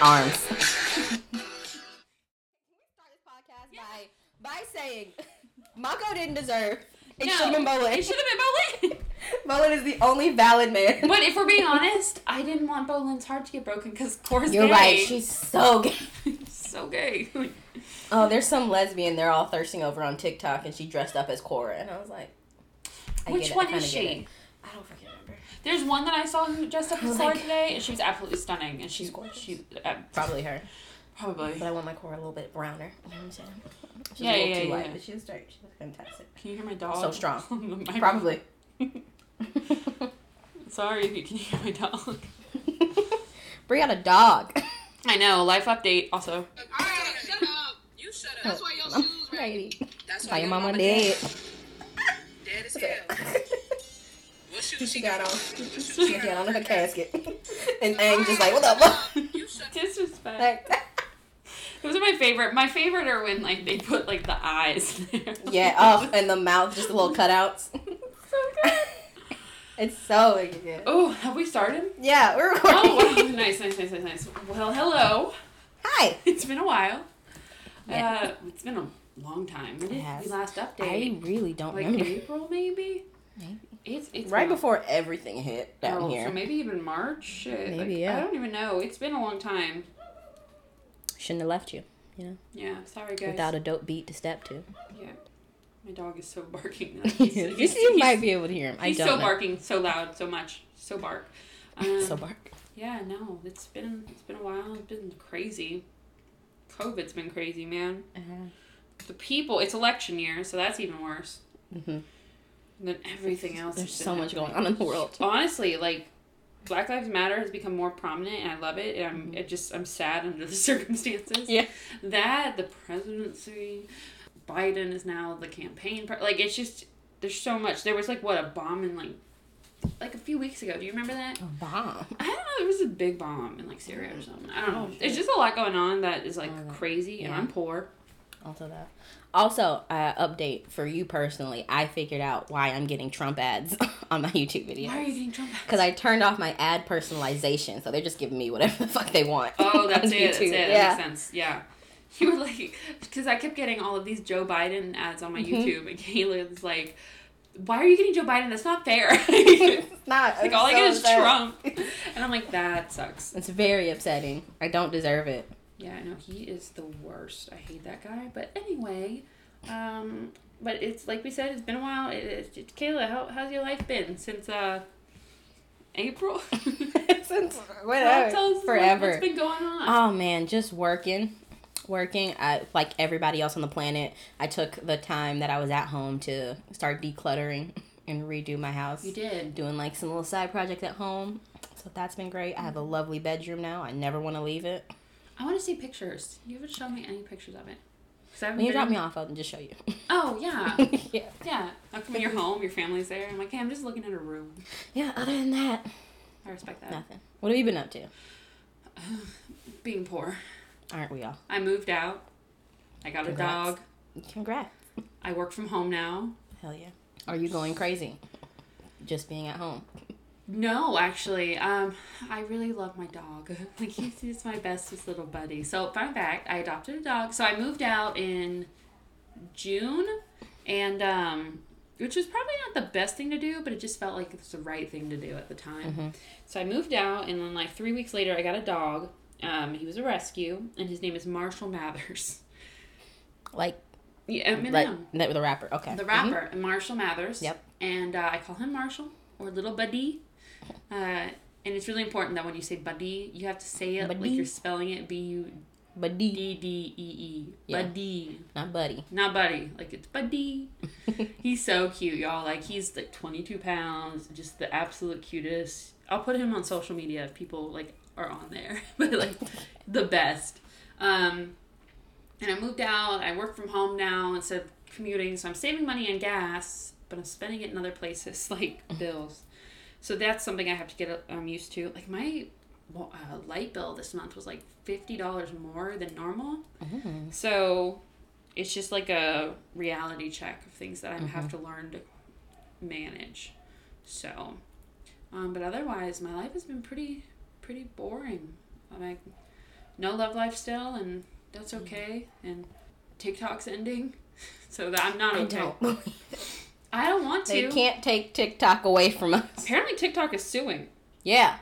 arms. Can we start this podcast by by saying Mako didn't deserve. It No, should have been Bolin. It should have been Bolin. Bolin is the only valid man. but if we're being honest, I didn't want Bolin's heart to get broken because Korra's You're gay. right. She's so gay. so gay. Oh, there's some lesbian they're all thirsting over on TikTok, and she dressed up as Korra, and I was like, I Which get it, one I is she? I don't remember. There's one that I saw who dressed up as Like- Korra today, and she was absolutely stunning. And she's She's gorgeous. She uh, Probably her, probably. but I want my Korra a little bit browner. You know what I'm saying? She's Yeah, a little yeah, too yeah, light, yeah. but she was straight. She was fantastic. Can you hear my dog? So strong. on the microphone? Probably. Sorry if you can hear my dog. Bring out a dog. I know. Life update. Also, Alright, shut up. You shut up. That's why your I'm shoes right. ready. That's Why your mama dead? Dead as hell. What shoes She she got got on. on? She got on her casket. And Aang just like, what up? You shut disrespect. Like, Those are my favorite. My favorite are when like they put like the eyes there. yeah, oh, and the mouth, just the little cutouts. so good. It's so good. Oh, have we started? Yeah, we're recording. Oh, wow. nice, nice, nice, nice, nice. Well, hello. Hi. It's been a while. Yeah. Uh, it's been a long time. When It did has. we last update? I really don't like remember. April, maybe. Maybe. It's it's Right been before everything hit down oh, here. So maybe even March. Shit. Maybe, like, yeah. I don't even know. It's been a long time. Shouldn't have left you Yeah. Yeah, sorry, guys. without a dope beat to step to. yeah. My dog is so barking. now. you He's- you might be able to hear him. I He's so know. barking, so loud, so much, so bark. Um, So bark. Yeah, no, it's been it's been a while. It's been crazy. COVID's been crazy, man. Uh-huh. The people. It's election year, so that's even worse. hmm And then everything else. There's so much happening. going on in the world. Honestly, like Black Lives Matter has become more prominent, and I love it. And I'm mm-hmm. it just I'm sad under the circumstances. Yeah. That the presidency, Biden is now the campaign. Pre- like it's just there's so much. There was like what a bomb in like like a few weeks ago. Do you remember that? A bomb. I don't know. There was a big bomb in like Syria or something. I don't know. Oh. It's just a lot going on that is like Oh, crazy, and. I'm poor. Also that. Also, uh, update for you personally. I figured out why I'm getting Trump ads on my YouTube videos. Why are you getting Trump? ads? Because I turned off my ad personalization, so they're just giving me whatever the fuck they want. Oh, that's it. That's it. That Yeah. makes sense. Yeah. You were like, because I kept getting all of these Joe Biden ads on my Mhm. YouTube, and Kayla's like, "Why are you getting Joe Biden? That's not fair." like it's not. I'm all I get is upset. Trump, and I'm like, that sucks. It's very upsetting. I don't deserve it. Yeah, I know he is the worst. I hate that guy. But anyway, um, but it's like we said, it's been a while. It, it's it's- Kayla, how how's your life been since uh April? Since whatever, forever. What's been going on? Oh man, just working, working. I like everybody else on the planet. I took the time that I was at home to start decluttering and redo my house. you did. Doing like some little side projects at home. So that's been great. I have a lovely bedroom now. I never want to leave it. I want to see pictures. You haven't shown me any pictures of it. When you drop me off, I'll just show you. Oh yeah, yeah. yeah. I'll come in your home. Your family's there. I'm like, hey, I'm just looking at a room. Yeah. Other than that, I respect that. nothing. What have you been up to? Being poor. Aren't we all? I moved out. I got Congrats. a dog. Congrats. I work from home now. Hell yeah. Are you going crazy? Just being at home. No, actually, um, I really love my dog. like he's, he's my bestest little buddy. So fun fact, I adopted a dog. So I moved out in June, and um, which was probably not the best thing to do, but it just felt like it was the right thing to do at the time. Mhm. So I moved out, and then like three weeks later, I got a dog. Um, he was a rescue, and his name is Marshall Mathers. Like, Yeah, like Eminem. that the rapper. Okay. The Mhm. rapper, Marshall Mathers. Yep. And uh, I call him Marshall or Little Buddy. Uh, and it's really important that when you say buddy, you have to say it like you're spelling it B U But D, D D E E. Buddy. not buddy. Not buddy. Like it's buddy. he's so cute, y'all. Like he's like 22 pounds, just the absolute cutest. I'll put him on social media if people like are on there. but like the best. Um, and I moved out. I work from home now instead of commuting, so I'm saving money on gas, but I'm spending it in other places like bills. So that's something I have to get um, used to. Like my well, uh, light bill this month was like fifty dollars more than normal. Mhm. So it's just like a reality check of things that I have to learn to manage. So, um, but otherwise, my life has been pretty pretty boring. I'm like no love life still, and that's okay. And TikTok's ending, so that I'm not okay. don't believe it. I don't want to. They can't take TikTok away from us. Apparently, TikTok is suing. Yeah.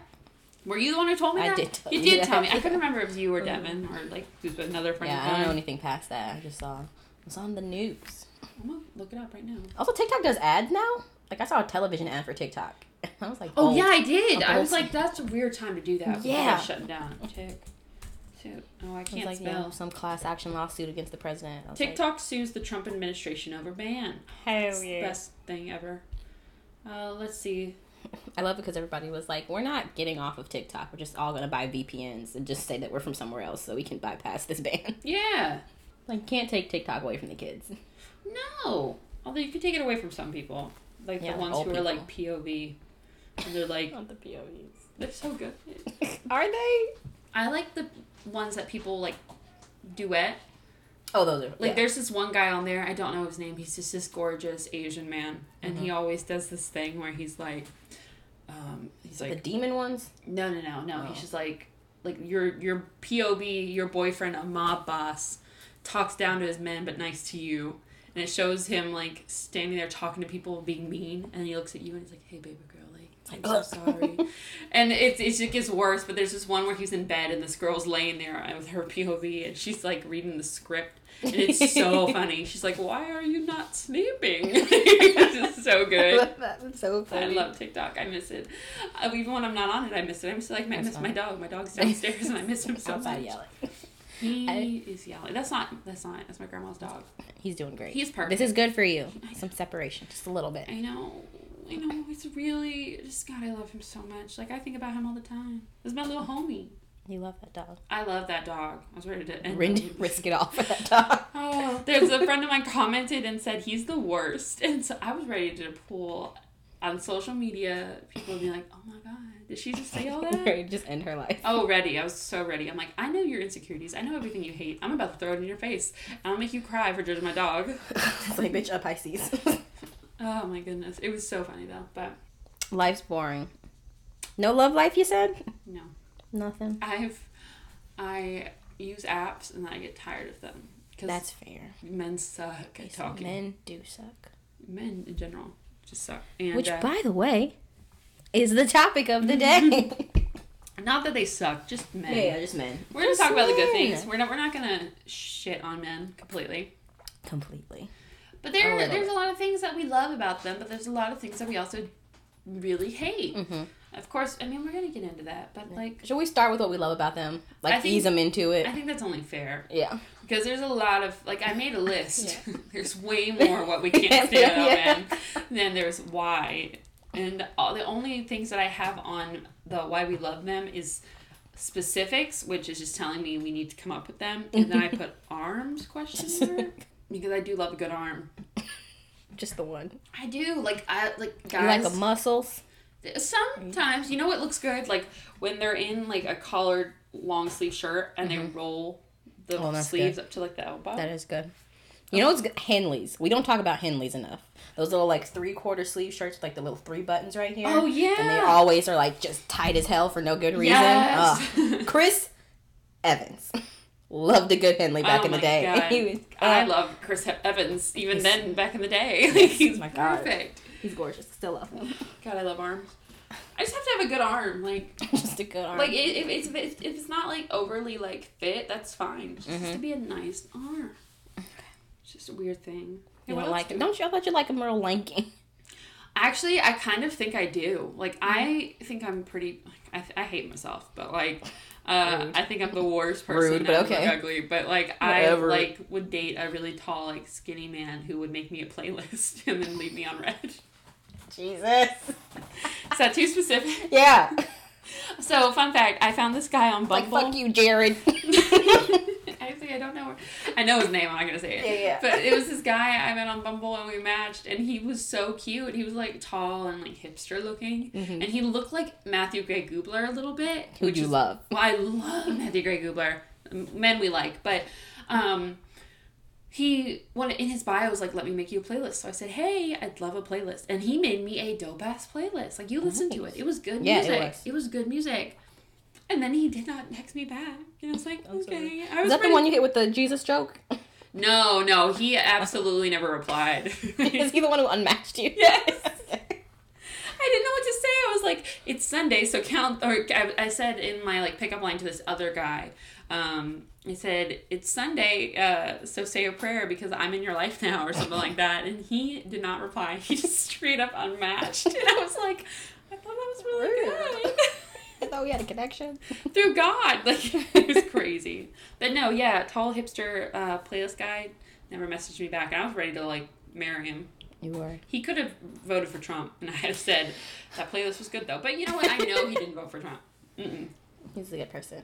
Were you the one who told me I that? did tell you you did that. tell me. I couldn't remember if you or Devin or like who's another friend. Yeah, I don't know anything past that. I just saw it was on the news. I'm gonna look it up right now. Also, TikTok does ads now. Like I saw a television ad for TikTok. I was like, Oh, oh yeah, I did. I was like, that's a weird time to do that. Yeah. Shutting down. Tick. Oh, I can't like yeah, spell. some class action lawsuit against the president. Was like, TikTok sues the Trump administration over ban. Hell the best thing ever. Uh, let's see. I love it because everybody was like, "We're not getting off of TikTok. We're just all gonna buy VPNs and just say that we're from somewhere else so we can bypass this ban." Yeah. Like, can't take TikTok away from the kids. No. Although you could take it away from some people, like Yeah, the ones who are like POV. And they're like, Not the POVs. they're so good. Are they? I like the ones that people like duet. Oh, those are Like yeah. there's this one guy on there, I don't know his name, he's just this gorgeous Asian man. And Mm-hmm. he always does this thing where he's like um he's like the demon ones. No no no no. Oh. He's just like like your your POB, your boyfriend, a mob boss, talks down to his men but nice to you. And it shows him like standing there talking to people being mean and he looks at you and he's like, Hey baby girl, I'm so sorry. and it's it just gets worse, but there's this one where he's in bed and this girl's laying there with her POV and she's like reading the script and it's so funny. She's like, "Why are you not sleeping?" it's just so good. That's so funny. I love TikTok. I miss it. Uh, even when I'm not on it, I miss it. I miss it like I miss my dog. My dog's downstairs and I miss him so much. yelling. He I- is yelling. That's not. That's not. That's my grandma's dog. He's doing great. He's perfect. This is good for you. Some separation, just a little bit. I know. I know. It's really just God. I love him so much. Like I think about him all the time. Is my little homie. You love that dog. I love that dog. I was ready to end. Rin- the- risk it all for that dog. Oh, there's a friend of mine commented and said he's the worst, and so I was ready to pull on social media. People would be like, "Oh my god, did she just say all that?" Ready to just end her life. Oh, ready. I was so ready. I'm like, I know your insecurities. I know everything you hate. I'm about to throw it in your face. I'll make you cry for judging my dog. it's like, bitch, a Pisces. Oh my goodness. It was so funny though. But Life's boring. No love life, you said? no. Nothing. I've I use apps and I get tired of them. Because That's fair. men suck at so talking. men do suck. Men in general just suck. And Which, uh, by the way, is the topic of the day. not that they suck, just men. Yeah, just men. We're gonna talk about the good things. We're not we're not gonna shit on men completely. Completely. But there, A there's a lot of things that we love about them, but there's a lot of things that we also really hate. Mm-hmm. Of course, I mean we're gonna get into that, but like Should we start with what we love about them? Like think- ease them into it. I think that's only fair yeah. because there's a lot of like I made a list. there's way more what we can't stand about Yeah. than there's why, and all, the only things that I have on the why we love them is specifics, which is just telling me we need to come up with them, and then I put arms question mark because I do love a good arm. Just the one. I do like I like You guys. like the muscles? Sometimes you know what looks good, like when they're in like a collared long sleeve shirt and they mm-hmm. roll the Oh, sleeves up to like the elbow. That is good. You know what's good? Henleys. We don't talk about Henleys enough. Those little like three quarter sleeve shirts with like the little three buttons right here. Oh, yeah. And they always are like just tight as hell for no good reason. Yes. Chris Evans. Loved a good Henley back Oh in the day. He was, I love Chris Evans even then back in the day. Like he's my God. perfect. He's gorgeous. Still love him. God, I love arms. I just have to have a good arm. Like just a good arm. like if it's if it's not like overly like fit, that's fine. Just Mm-hmm. to be a nice arm. It's just a weird thing. you what don't like do him. Don't you? I thought you like him real lanky. Actually, I kind of think I do. Like, Mm-hmm. I think I'm pretty. Like, I, I hate myself, but like, uh, I think I'm the worst person. Rude, but okay. Ugly, but like, Whatever. I like would date a really tall, like skinny man who would make me a playlist and then leave me on red. Jesus. Is that too specific? Yeah. So, fun fact: I found this guy on Bumble. Like fuck you, Jared. Actually, I don't know. Where, I know his name. I'm not gonna say it. Yeah, yeah. But it was this guy I met on Bumble and we matched, and he was so cute. He was like tall and like hipster looking, and he looked like Matthew Gray Gubler a little bit. Who which you is- love? Well, I love Matthew Gray Gubler. Men we like, but um, he wanted in his bio was like, "Let me make you a playlist." So I said, "Hey, I'd love a playlist," and he made me a dope ass playlist. Like you listen to it, it was good Yeah, it music. was. it was good music. And then he did not text me back. And I was like, I'm sorry. okay. I Is was that the one you hit with the Jesus joke? No, no, he absolutely never replied. Is he the one who unmatched you? Yes. I didn't know what to say. I was like, "It's Sunday, so count." Or I, I said in my like pickup line to this other guy, um, I said, "It's Sunday, uh, so say a prayer because I'm in your life now," or something like that. And he did not reply. He just straight up unmatched, and I was like, "I thought that was really Rude. good." I thought we had a connection. Through God, like it was crazy. But no, yeah, tall hipster uh, playlist guy never messaged me back. And I was ready to like marry him. You were. He could have voted for Trump, and I had said that playlist was good though. But you know what? I know he didn't vote for Trump. Mm-mm. He's a good person.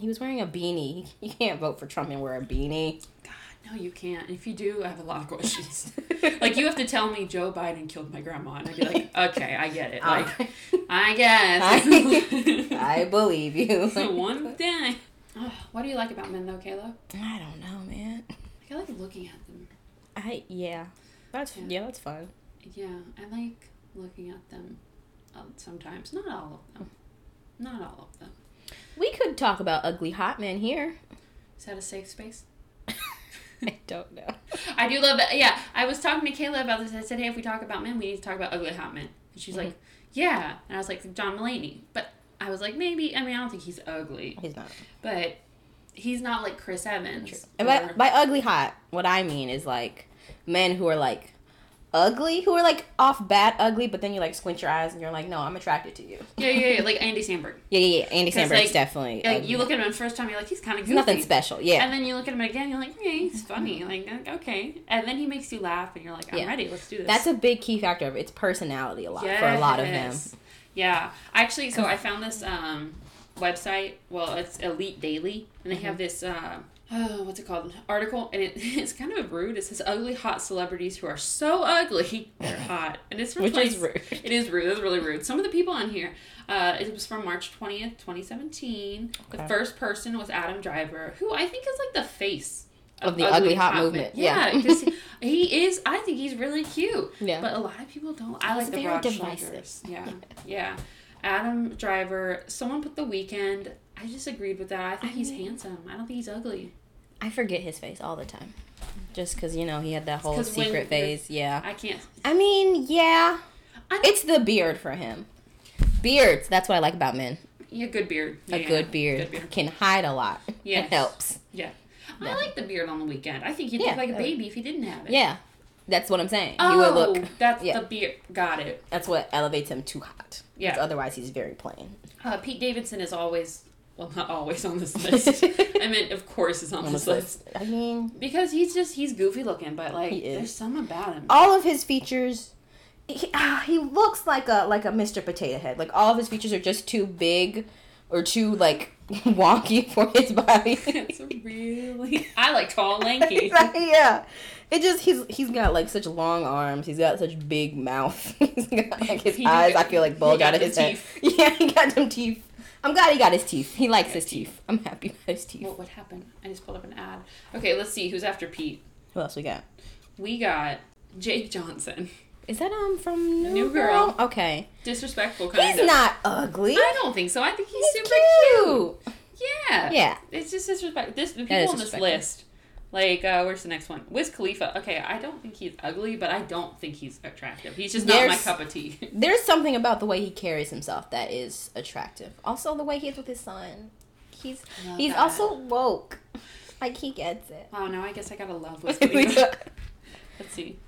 He was wearing a beanie. You can't vote for Trump and wear a beanie. God, no, you can't. If you do, I have a lot of questions. like you have to tell me Joe Biden killed my grandma, and I'd be like, okay, I get it. Like, I guess. I believe you. So one day. Oh, what do you like about men though, Kayla? I don't know, man. Like, I like looking at them. I yeah, that's Yeah. yeah, that's fun. Yeah, I like looking at them. Um, sometimes, not all of them. Not all of them. We could talk about ugly hot men here. Is that a safe space? I don't know. I do love that. Yeah, I was talking to Kayla about this. I said, "Hey, if we talk about men, we need to talk about ugly hot men." And she's like, mm-hmm. "Yeah," and I was like, "John Mulaney," but I was like, maybe. I mean, I don't think he's ugly, He's not. but he's not like Chris Evans. And by, by ugly hot, what I mean is like men who are like ugly, who are like off bat ugly, but then you like squint your eyes and you're like, no, I'm attracted to you. yeah, yeah, yeah, like Andy Samberg. Yeah, yeah, yeah. Andy Samberg's like- definitely. Like ugly. you look at him the first time, you're like, he's kind of goofy. nothing special. Yeah. And then you look at him again, you're like, okay, he's funny. Like, okay. And then he makes you laugh, and you're like, I'm Yeah. ready. Let's do this. That's a big key factor of it. it's personality a lot for a lot of them. Yeah. Actually, so I found this um, website. Well, it's Elite Daily, and they have Mm-hmm. this. Uh, oh, what's it called? Article, and it, it's kind of rude. It says ugly hot celebrities who are so ugly they're hot, and it's Which replaced. is rude. It is rude. It's really rude. Some of the people on here. Uh, it was from March twentieth, twenty seventeen. The first person was Adam Driver, who I think is like the face Of the ugly hot movement, Yeah, yeah. 'cause he, he is. I think he's really cute. Yeah. But a lot of people don't. I like He's the very broad divisive. shoulders. Yeah, yeah. Adam Driver. Someone put the Weeknd. I just agreed with that. I think I he's mean- handsome. I don't think he's ugly. I forget his face all the time. Just because, you know, he had that whole secret phase. Yeah. I can't. I mean, yeah. I- It's the beard for him. Beards, that's what I like about men. Yeah, good beard. A Yeah, good beard Good beard. can hide a lot. Yeah, It helps. Yeah. I Yeah. like the beard on the Weeknd. I think he'd look like a baby if he didn't have it. Yeah. That's what I'm saying. Oh, he would look. that's yeah. the beard. Got it. That's what elevates him too hot. Yeah. Otherwise, he's very plain. Uh, Pete Davidson is always, well, not always on this list. I mean, of course, is on, On this list. list. I mean, Because he's just, he's goofy looking, but like, there's some about him. all of his features. He, ah, he looks like a like a Mr. Potato Head. Like all of his features are just too big, or too like wonky for his body. it's really, I like tall, lanky. yeah. It just he's he's got like such long arms. He's got such big mouth. he's got like his eyes. I feel like bulge out of his head. teeth. Yeah, he got them teeth. I'm glad he got his teeth. He likes his teeth. I'm happy about his teeth. What would happen? I just pulled up an ad. Okay, let's see who's after Pete. Who else we got? We got Jake Johnson. Is that um from New, New Girl? Girl. Okay. Disrespectful kind He's of. not ugly. I don't think so. I think he's, He's super cute. cute. Yeah. Yeah. It's just disrespectful. This the people on this list. Like, uh, where's the next one? Wiz Khalifa. Okay, I don't think he's ugly, but I don't think he's attractive. He's just not my cup of tea. There's something about the way he carries himself that is attractive. Also, the way he is with his son. He's Love he's that. also woke. Like he gets it. Wow, now I guess I gotta love Wiz Khalifa. Let's see.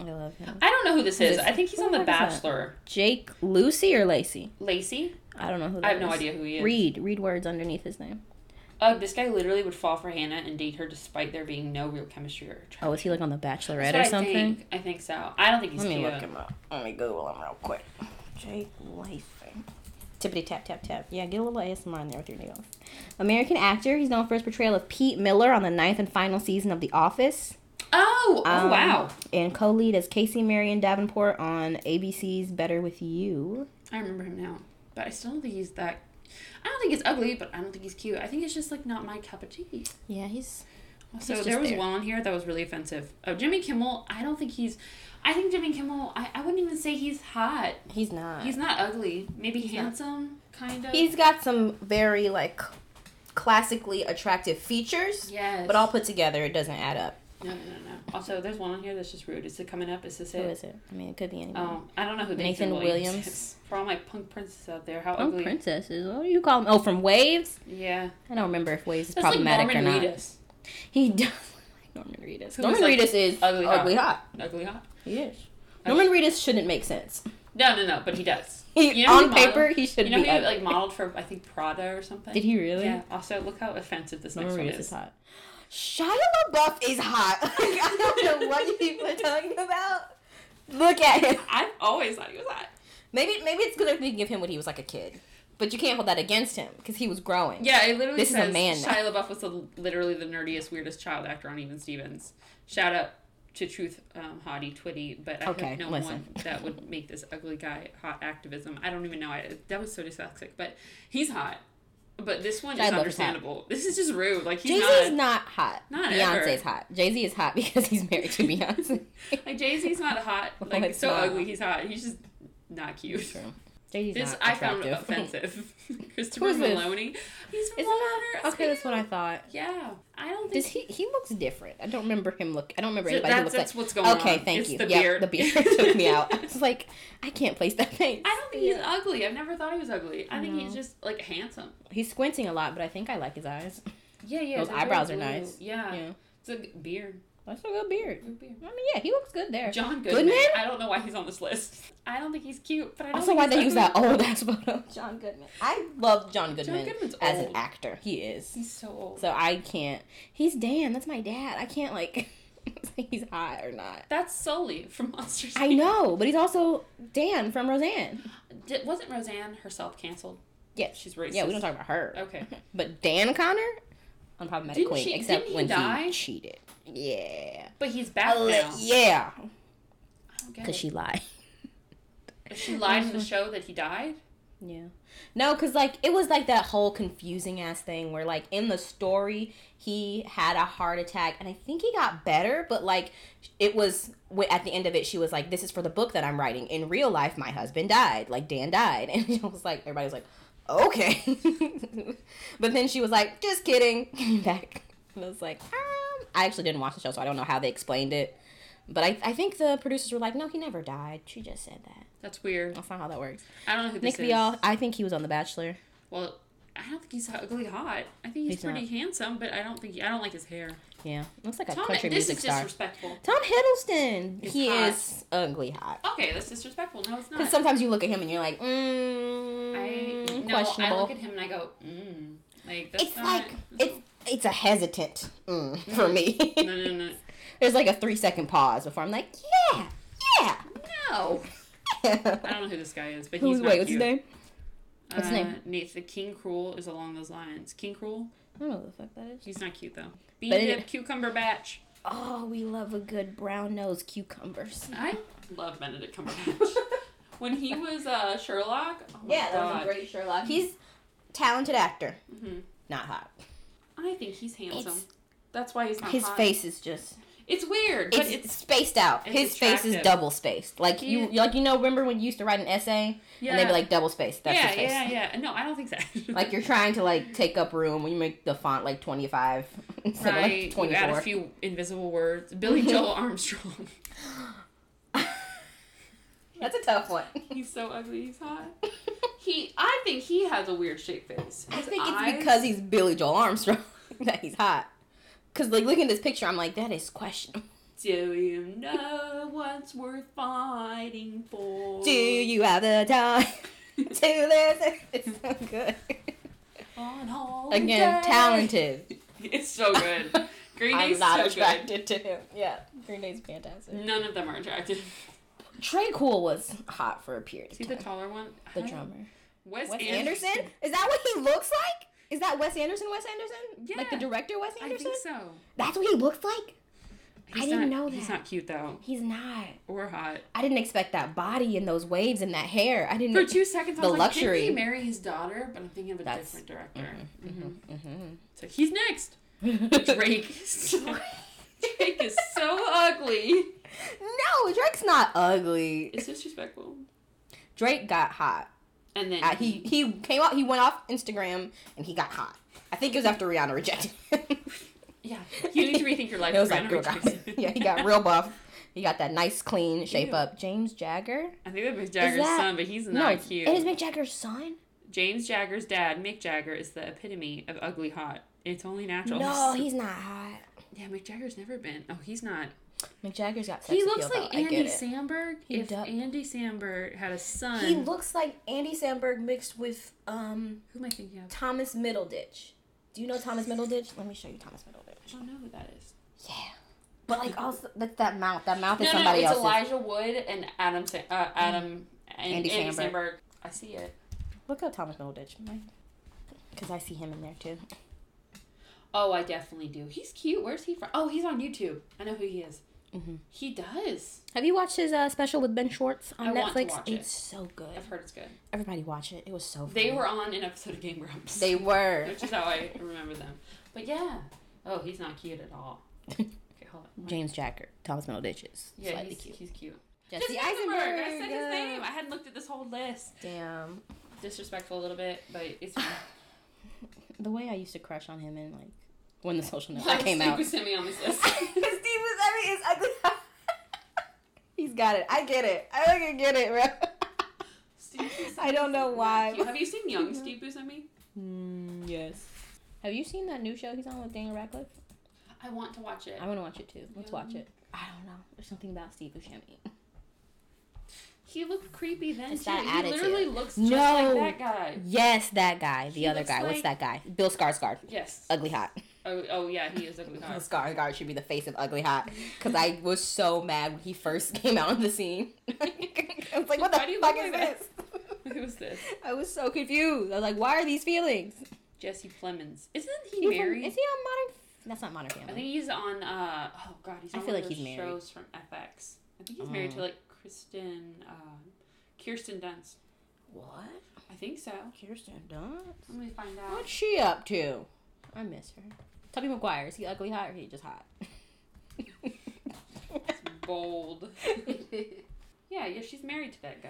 I love him. I don't know who this is. is- I think he's on The the heck is that? Bachelor. Jake Lucy or Lacey? Lacey? I don't know who. That I have no idea who he is. Read read words underneath his name. Uh, this guy literally would fall for Hannah and date her despite there being no real chemistry or attraction. Oh, is he like on the Bachelorette or what I something? think. I think so. I don't think he's Let me cute. look him up. Let me Google him real quick. Jake Lacey. Tippity tap tap tap. Yeah, get a little ASMR in there with your nails. American actor. He's known for his portrayal of Pete Miller on the ninth and final season of The Office. Oh, oh Um, wow. And co-lead as Casey Marion Davenport on ABC's Better with You. I remember him now. But I still don't think he's that. I don't think it's ugly, but I don't think he's cute. I think it's just like not my cup of tea. Yeah, he's So just there was there. one on here that was really offensive. Oh, Jimmy Kimmel. I don't think he's. I think Jimmy Kimmel. I, I wouldn't even say he's hot. he's not. He's not ugly. Maybe not. handsome. kind of. He's got some very like classically attractive features, yes, but all put together, it doesn't add up. no, no, no, no. Also, there's one on here that's just rude. Is it coming up? Is this Who it? is it? I mean, it could be anyone. Oh, um, I don't know who Nathan Nathan, Williams. Williams. For all my punk princesses out there, how Oh, ugly. princesses. What do you call them? Oh, from Wavves. Yeah, I don't remember if Wavves is that's like problematic Norman or not. Reedus. He does Norman Reedus. Who Norman is, like, Reedus is ugly ugly, hot. hot. Ugly hot. He is. Norman Reedus shouldn't make sense. No, no, no. But he does. He, You know on he paper, modeled- he should You know, be he ugly. like modeled for I think Prada or something. Did he really? Yeah. Also, look how offensive this next Norman one Reedus is. is hot. Shia LaBeouf is hot. Like, I don't know what you people are talking about. Look at him. I've always thought he was hot. Maybe maybe it's because I'm thinking of him when he was like a kid. But you can't hold that against him because he was growing. Yeah, it literally This is a man now. Shia LaBeouf was the, literally the nerdiest, weirdest child actor on Even Stevens. Shout out to Truth um, Hottie Twitty, but I Okay, have no listen. one that would make this ugly guy hot activism. I don't even know. I, that was so dyslexic, but he's hot. But this one is understandable. This is just rude. Like Jay he's Z is not. hot. Not Beyonce's ever. hot. Jay Z is hot because he's married to Beyonce. Like Jay Z's not hot. Like it's so not. ugly. He's hot. He's just not cute. Jay Z's This I found offensive. Christopher? Maloney. He's Isn't that okay? That's what I thought. Yeah, I don't think Does he? He looks different. I don't remember him look. I don't remember anybody who that's, looks that's like. what's going on. Okay, thank It's you. The Yep, beard. the beard took me out. I was like, I can't place that face. I don't think he's ugly. I've never thought he was ugly. I think he's just like handsome. He's squinting a lot, but I think I like his eyes. Yeah, yeah. Those eyebrows are nice. Yeah. Yeah, it's a beard. That's a good beard. Good beard. I mean, yeah, he looks good there. John Goodman? Goodman. I don't know why he's on this list. I don't think he's cute, but I don't Also, think why he's they use that old ass photo? John Goodman. I love John Goodman Goodman's as an actor. He is. He's so old. So I can't. He's Dan. That's my dad. I can't like he's hot or not. That's Sully from Monsters. I know, but he's also Dan from Roseanne. Did, wasn't Roseanne herself canceled? Yeah, She's racist. yeah. We don't talk about her. Okay. But Dan Connor, unproblematic Didn't queen, she- except didn't he when die? he cheated. Yeah. But he's back now. Yeah, I don't get because she lied. She lied in the show that he died. Yeah. No, because, like, it was like that whole confusing ass thing where, like, in the story, he had a heart attack and I think he got better, but, like, it was at the end of it, she was like, This is for the book that I'm writing. In real life, my husband died. Like, Dan died. And it was like, everybody was like, Okay. but then she was like, Just kidding. Came back. And I was like, um, I actually didn't watch the show, so I don't know how they explained it. But I, I think the producers were like, No, he never died. She just said that. That's weird. That's not how that works. I don't know who this Nick is. I think he was on The Bachelor. Well, I don't think he's ugly hot. I think he's, He's pretty not. handsome, but I don't think I don't like his hair. Yeah, looks like a Tom, country this music is star. disrespectful. Tom Hiddleston, Is he hot. is ugly hot. Okay, that's disrespectful. No, it's not. Because sometimes you look at him and you're like, I mm, no, I look at him and I go, mm. Like that's it's not, like it's it's a hesitant mm, for me. no, no, no, There's like a three second pause before I'm like, yeah, yeah. no. I don't know who this guy is, but he's Who's not wait? What's his cute. name? What's his uh, name? Nathan King Cruel is along those lines. King Cruel, I don't know what the fuck that is. he's not cute though. But it- dip cucumber batch. Oh, we love a good brown nose cucumbers. I love Benedict Cumberbatch. when he was uh, Sherlock, oh my Yeah, that was God. a great Sherlock. He's talented actor, Mhm. not hot. I think he's handsome. It's- That's why he's not His hot. face is just It's weird, but it's, it's, spaced out. it's His face is double spaced. Like He- you, like you know, remember when you used to write an essay yeah, and they'd be like double spaced. That's yeah, his face. yeah, yeah. No, I don't think so. Like you're trying to like take up room when you make the font like 25 instead right. of like you add a few invisible words. Billie Joe Armstrong. That's a tough one. He's so ugly. He's hot. He, I think he has a weird shaped face. I His think it's eyes- because he's Billie Joe Armstrong that he's hot. Cause like looking at this picture, I'm like that is questionable. Do you know what's worth fighting for? Do you have the time to listen? It's so good. On holiday. Again, talented. It's so good. Green Day's I'm not so attracted to him. Yeah, Green Day's fantastic. None of them are attractive. Tré Cool was hot for a period See of the taller one? The drummer. Wes, Wes Anderson? Anderson? Is that what he looks like? Is that Wes Anderson? Wes Anderson? Yeah. Like the director Wes Anderson? I think so. That's what he looks like. I didn't not- know that. He's not cute though, He's not. or hot. I didn't expect that body and those waves and that hair. I didn't. For two seconds, I The was like, luxury. didn't he marry his daughter? But I'm thinking of a That's- different director. Mm-hmm. Mm-hmm. So he's next. Drake. Drake is so ugly. No, Drake's not ugly. It's disrespectful. Drake got hot. And then Uh, he he came out. He went off Instagram and he got hot. I think it was after Rihanna rejected him. yeah, you need to rethink your life. it was like, girl, yeah, he got real buff. He got that nice, clean shape Ew. up. James Jagger. I think that's Mick Jagger's that- son, but he's not it's- cute. It is Mick Jagger's son. James Jagger's dad, Mick Jagger, is the epitome of ugly hot. It's only natural. No, he's not hot. yeah, Mick Jagger's never been. Oh, he's not. Mick Jagger's got sex he appeal, looks like though. Andy it. Samberg. He if does. Andy Samberg had a son, He looks like Andy Samberg mixed with um who am I thinking of? Thomas Middleditch. Do you know Thomas Middleditch? Let me show you Thomas Middleditch. I Middleditch. don't know who that is. Yeah. But like also that's that mouth. That mouth is No, no, somebody it's else's. Elijah Wood and Adam. Sa- uh, Adam and Andy Andy, Samberg. Samberg. I see it. Look up Thomas Middleditch. Because I see him in there too. Oh, I definitely do. He's cute. Where's he from? Oh, he's on YouTube. I know who he is. Mhm. He does. Have you watched his uh, special with Ben Schwartz on I Netflix? watch it. it's so good. I've heard it's good. Everybody watch it. It was so. They funny. were on an episode of Game Grumps. They were. which is how I remember them. But yeah. Oh, he's not cute at all. Okay, hold on. James Jagger, Thomas Middleditch is Yeah, slightly he's cute. He's cute. Jesse, Jesse Eisenberg. I said his name. I hadn't looked at this whole list. Damn. Disrespectful a little bit, but it's. The way I used to crush on him and like when the social Why network was came out. Buscemi on this list. Steve was, I mean, it's ugly. He's got it. I get it. I fucking get it, bro. Steve I don't know why. Have you seen Young Steve Buscemi? Mm, yes. Have you seen that new show he's on with Daniel Radcliffe? I want to watch it. I want to watch it too. Let's watch it. I don't know. There's something about Steve Buscemi. He looked creepy then It's too. that he attitude. literally looks just No. like that guy. Yes, that guy. The He other looks guy. What's that guy? Bill Skarsgård. Yes. Ugly Hot. Oh, oh yeah, he is ugly hot. Skarsgård should be the face of Ugly Hot. Because I was so mad when he first came out on the scene. I was like, what the Why do you fuck look is like this? Who's this? I was so confused. I was like, why are these feelings? Jesse Plemons. Isn't he He from- married? is he on Modern? That's not Modern Family. I think he's on. uh Oh God, he's I on feel like he's those married. shows from FX. I think he's married to Oh. like Kristen, uh, Kirsten Dunst. what? I think so. Kirsten Dunst? Let me find out. What's she up to? I miss her. Tubby Maguire, is he ugly hot or he just hot? Bold. Yeah, yeah, she's married to that guy.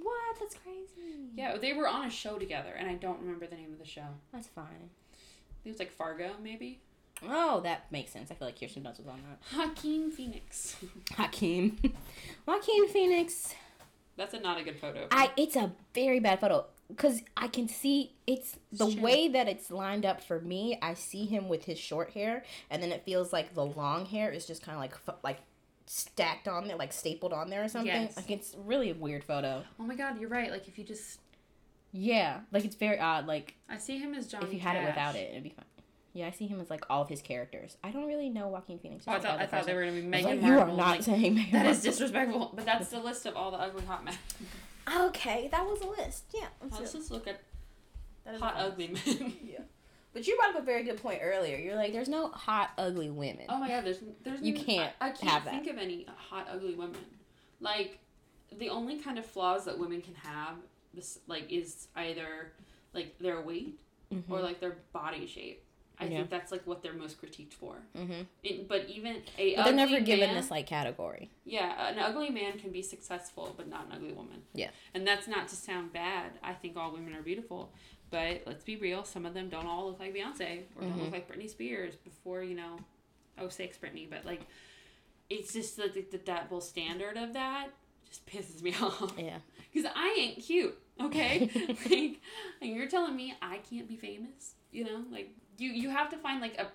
what? That's crazy. Yeah, they were on a show together, and I don't remember the name of the show. That's fine. It was like Fargo, maybe. Oh, that makes sense. I feel like Kirsten Dunst was on that. Joaquin Phoenix. Hakeem. Joaquin Phoenix. That's a not a good photo. I it's a very bad photo because I can see it's the Sure. way that it's lined up for me. I see him with his short hair, and then it feels like the long hair is just kind of like like stacked on there, like stapled on there or something. Yes. Like it's really a weird photo. oh my God, you're right. Like if you just, Yeah, like it's very odd. Like I see him as Johnny. if you had it without it, it'd be fine. Yeah, I see him as like all of his characters. I don't really know Joaquin Phoenix. Oh, I thought I thought they were gonna be Megan like, you are not like, saying Meghan that is Markle. disrespectful. But that's the list of all the ugly hot men. Okay, that was a list. Yeah, Let's just look at that is hot ugly men. Yeah. But you brought up a very good point earlier. You're like, there's no hot, ugly women. Oh my god, there's there's You can't I, I can't have that. think of any hot ugly women. Like the only kind of flaws that women can have this like is either like their weight Mm-hmm. or like their body shape. I Yeah. think that's like what they're most critiqued for. Mm-hmm. It, but even a But they're never given man- this like category. Yeah, an ugly man can be successful, but not an ugly woman. Yeah. And that's not to sound bad. I think all women are beautiful. But let's be real, some of them don't all look like Beyonce or don't Mhm. look like Britney Spears before, you know, oh, six Britney. But like, it's just the, the, the double standard of that just pisses me off. Yeah. Because I ain't cute, okay? like, and you're telling me I can't be famous, you know? Like, you, you have to find like a,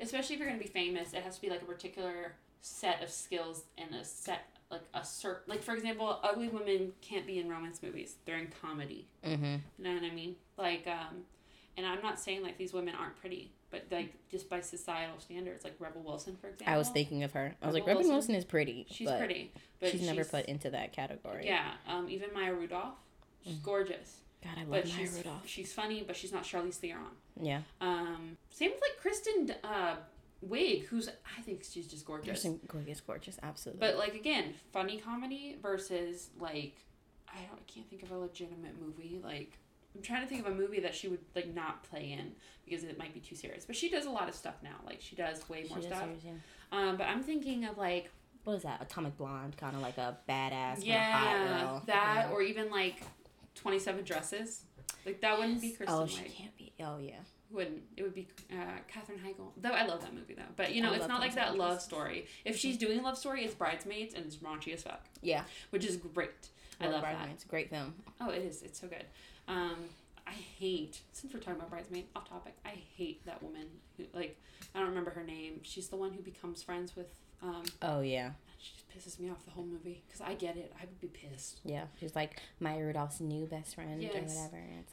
especially if you're going to be famous, it has to be like a particular set of skills and a set, like a cert. Like, for example, ugly women can't be in romance movies, they're in comedy. Mm-hmm. You know what I mean? Like, um, and I'm not saying like these women aren't pretty, but like just by societal standards, like Rebel Wilson, for example. I was thinking of her. I was like, Rebel Rebel Wilson? Wilson is pretty. she's but pretty, but she's, never put into that category. Yeah, um, even Maya Rudolph, she's gorgeous, God, I love but Maya she's Rudolph. she's funny, but she's not Charlize Theron. Yeah. Um, same with like Kristen uh, Wiig, who's I think she's just gorgeous. Kristen Wiig is gorgeous. Absolutely. But like again, funny comedy versus like I don't I can't think of a legitimate movie like. I'm trying to think of a movie that she would like not play in because it might be too serious. But she does a lot of stuff now. Like she does way more does stuff. serious, yeah. Um, but I'm thinking of like What is that? Atomic Blonde, kind of like a badass, yeah, hot girl. that or even like Twenty Seven Dresses. Like that wouldn't be Kristen Oh, she Wiig. can't be. Oh yeah. Wouldn't it would be uh, Katherine Heigl? Though I love that movie though. But you know, I it's not like 27 that love story. If she's doing a love story, it's Bridesmaids and it's raunchy as fuck, Yeah. which is great. I love that. Bridesmaids. Great film. Oh, it is. It's so good. Um, I hate since we're talking about bridesmaid off topic. I hate that woman. Who, like I don't remember her name. She's the one who becomes friends with. Um, Oh yeah. She just pisses me off the whole movie because I get it. I would be pissed. Yeah. She's like Maya Rudolph's new best friend or whatever.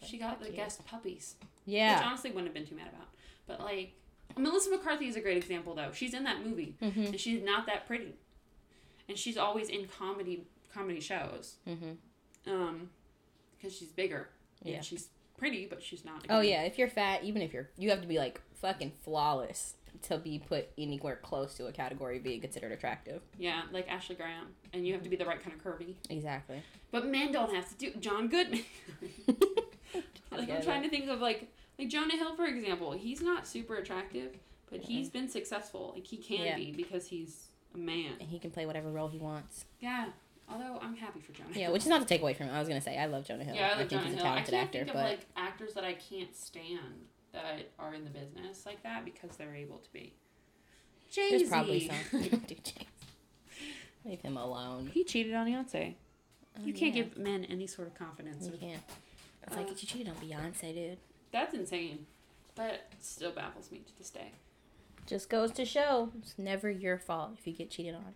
like, She got the you. guest puppies, which Yeah. honestly wouldn't have been too mad about. But like Melissa McCarthy is a great example though. She's in that movie Mm-hmm. and she's not that pretty, and she's always in comedy comedy shows. Mm-hmm. Um, because she's bigger. Yeah. And she's pretty, but she's not. Oh yeah. If you're fat, even if you're, you have to be like fucking flawless to be put anywhere close to a category of being considered attractive. Yeah, like Ashley Graham, and you have to be the right kind of curvy. Exactly. But men don't have to do John Goodman. like I'm trying to think of like like Jonah Hill for example. He's not super attractive, but he's been successful. Like he can Yeah. be because he's a man. And he can play whatever role he wants. Yeah. Although I'm happy for Jonah. Yeah, Hill. which is not to take away from him. I was gonna say I love Jonah Hill. yeah, I love think Jonah he's a Hill. I can't actor, think of but like actors that I can't stand that are in the business like that because they're able to be. Jay there's probably some. Leave him alone. He cheated on Beyonce. Oh, You can't yeah. give men any sort of confidence. You with- can't. It's like Uh, you cheated on Beyonce, dude. That's insane. But still baffles me to this day. Just goes to show it's never your fault if you get cheated on.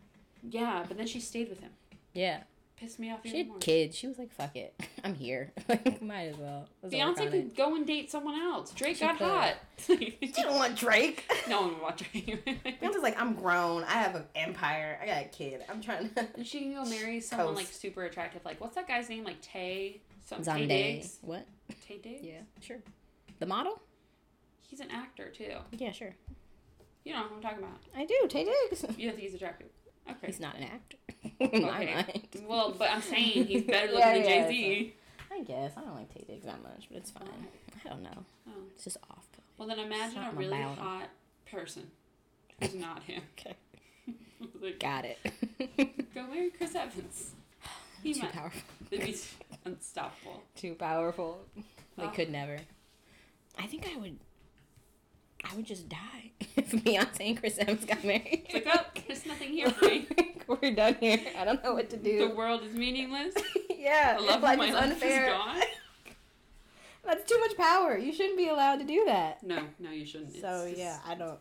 Yeah, but then she stayed with him. Yeah, Pissed me off she even had more. kids. She was like, "Fuck it, I'm here. Like, Might as well." Let's Beyonce on it. could go and date someone else. Drake She got could. hot. You don't want Drake. no one would watch Drake. Beyonce's like, I'm grown. I have an empire. I got a kid. I'm trying to. and she can go marry someone Toast. like super attractive. Like what's that guy's name? Like Tay. Some Tay Zonday. Diggs. What? Taye Diggs. Yeah, sure. The model? He's an actor too. Yeah, sure. You know who I'm talking about. I do. Taye Diggs. You don't think he's attractive? Okay. He's not an actor. In my Okay. mind. Well, but I'm saying he's better looking Yeah, than yeah, Jay Z. I guess I don't like Taye Diggs that much, but it's fine. I don't know. Oh. It's just off. Well, then imagine a really about him. hot person who's not him. Okay. like, Got it. go marry Chris Evans. He Too might. powerful. Be unstoppable. Too powerful. They Ah. could never. I think I would. I would just die if Beyonce and Chris Evans got married. It's like, oh, there's nothing here for me. We're done here. I don't know what to do. The world is meaningless. yeah, The love life of my is life unfair. is gone. That's too much power. You shouldn't be allowed to do that. No, no, you shouldn't. So It's yeah, I don't.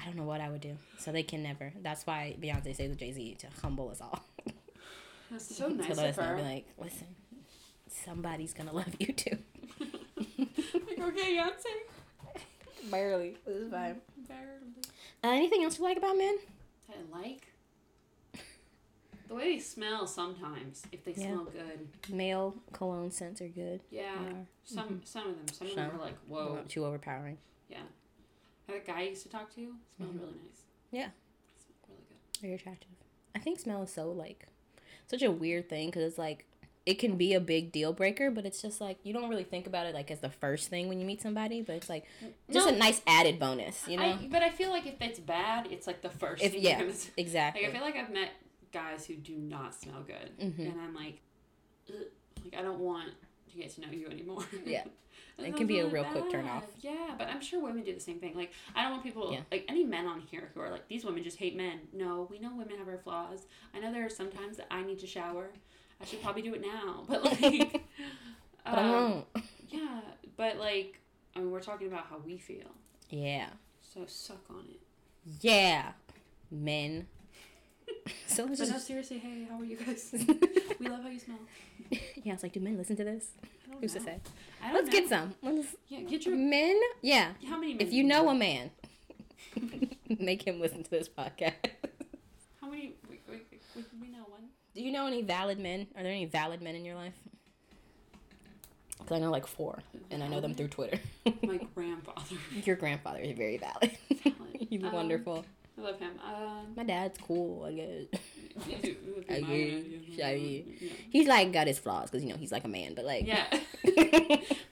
I don't know what I would do. So they can never. That's why Beyonce stays with Jay Z to humble us all. That's so nice to let of us know, be like, listen, somebody's gonna love you too. like, okay, Beyonce. Barely. This is fine. Barely. Uh, anything else you like about men? I like the way they smell sometimes. If they Yeah. smell good, Male cologne scents are good. yeah. Yeah. Some some of them. Some, of them are like, whoa. Not too overpowering. Yeah. That guy I used to talk to smelled Mhm. really nice. Yeah. Smelled really good. Very attractive. I think smell is so like such a weird thing because it's like it can be a big deal breaker, but it's just like you don't really think about it like as the first thing when you meet somebody, but it's like just No. a nice added bonus, you know? I, but I feel like if it's bad, it's like the first if thing yeah, exactly. Like I feel like I've met guys who do not smell good, Mhm. and I'm like, Ugh. like I don't want to get to know you anymore. Yeah. It can be a real really quick turn off. Yeah, but I'm sure women do the same thing. Like I don't want people Yeah. like any men on here who are like these women just hate men. No, we know women have our flaws. I know there are some times that I need to shower. I should probably do it now, but like, but I um, yeah, but like, I mean, we're talking about how we feel, Yeah. so suck on it. Yeah. Men. so But no, just seriously, hey, how are you guys? we love how you smell. Yeah, it's like, do men listen to this? Who's know. to say? I don't Let's know. get some. Let's, Yeah, get your. men? Yeah. How many? Men If you know know a man, make him listen to this podcast. How many? We, we, we, we know one. Do you know any valid men? Are there any valid men in your life? Because I know like four, and I know them through Twitter. My grandfather. Your grandfather is very valid. Valid. He's Um, wonderful. I love him. Um, My dad's cool, I guess. I my I. Yeah. He's like got his flaws because you know he's like a man, but like Yeah.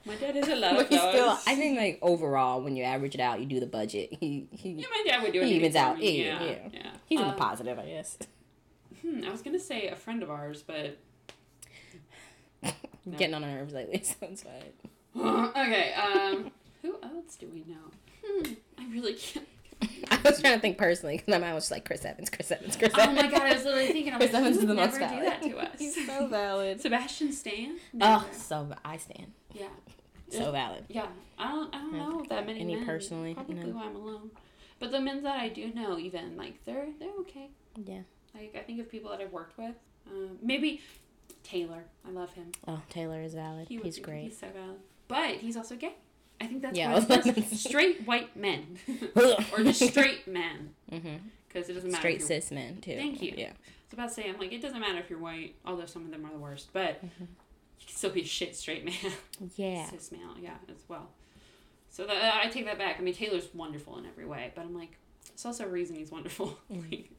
My dad is a lot of still. I think like overall, when you average it out, you do the budget. He he Yeah, my dad would do it. he evens out. Yeah, Yeah, yeah. yeah. he's in Um, the positive, I guess. Hmm, I was gonna say a friend of ours, but No. Getting on our nerves lately, so it's fine. okay. Um, who else do we know? Hmm, I really can't. I was trying to think personally because my mind was just like Chris Evans, Chris Evans, Chris Evans. Oh my god! I was literally thinking. I'm Chris like, Evans is the most never do that to us? He's so valid. Sebastian Stan. Oh, so I stand. yeah. So valid. Yeah, I don't, I don't know that many Any men. personally, Probably no. why I'm alone. But the men that I do know, even like they're they're okay. Yeah. Like I think of people that I've worked with, um, maybe Taylor. I love him. Oh, Taylor is valid. He He's be- great. He's so valid. But he's also gay. I think that's Yeah, what I was it is. gonna say. straight white men, or just straight men, because it doesn't matter. Straight if you're- cis men too. Thank you. Yeah. I was about to say, I'm like, it doesn't matter if you're white, although some of them are the worst, but Mm-hmm. you can still be a shit straight man. Yeah. cis male, yeah, as well. So that, I take that back. I mean, Taylor's wonderful in every way, but I'm like, it's also a reason he's wonderful. Mm-hmm. like,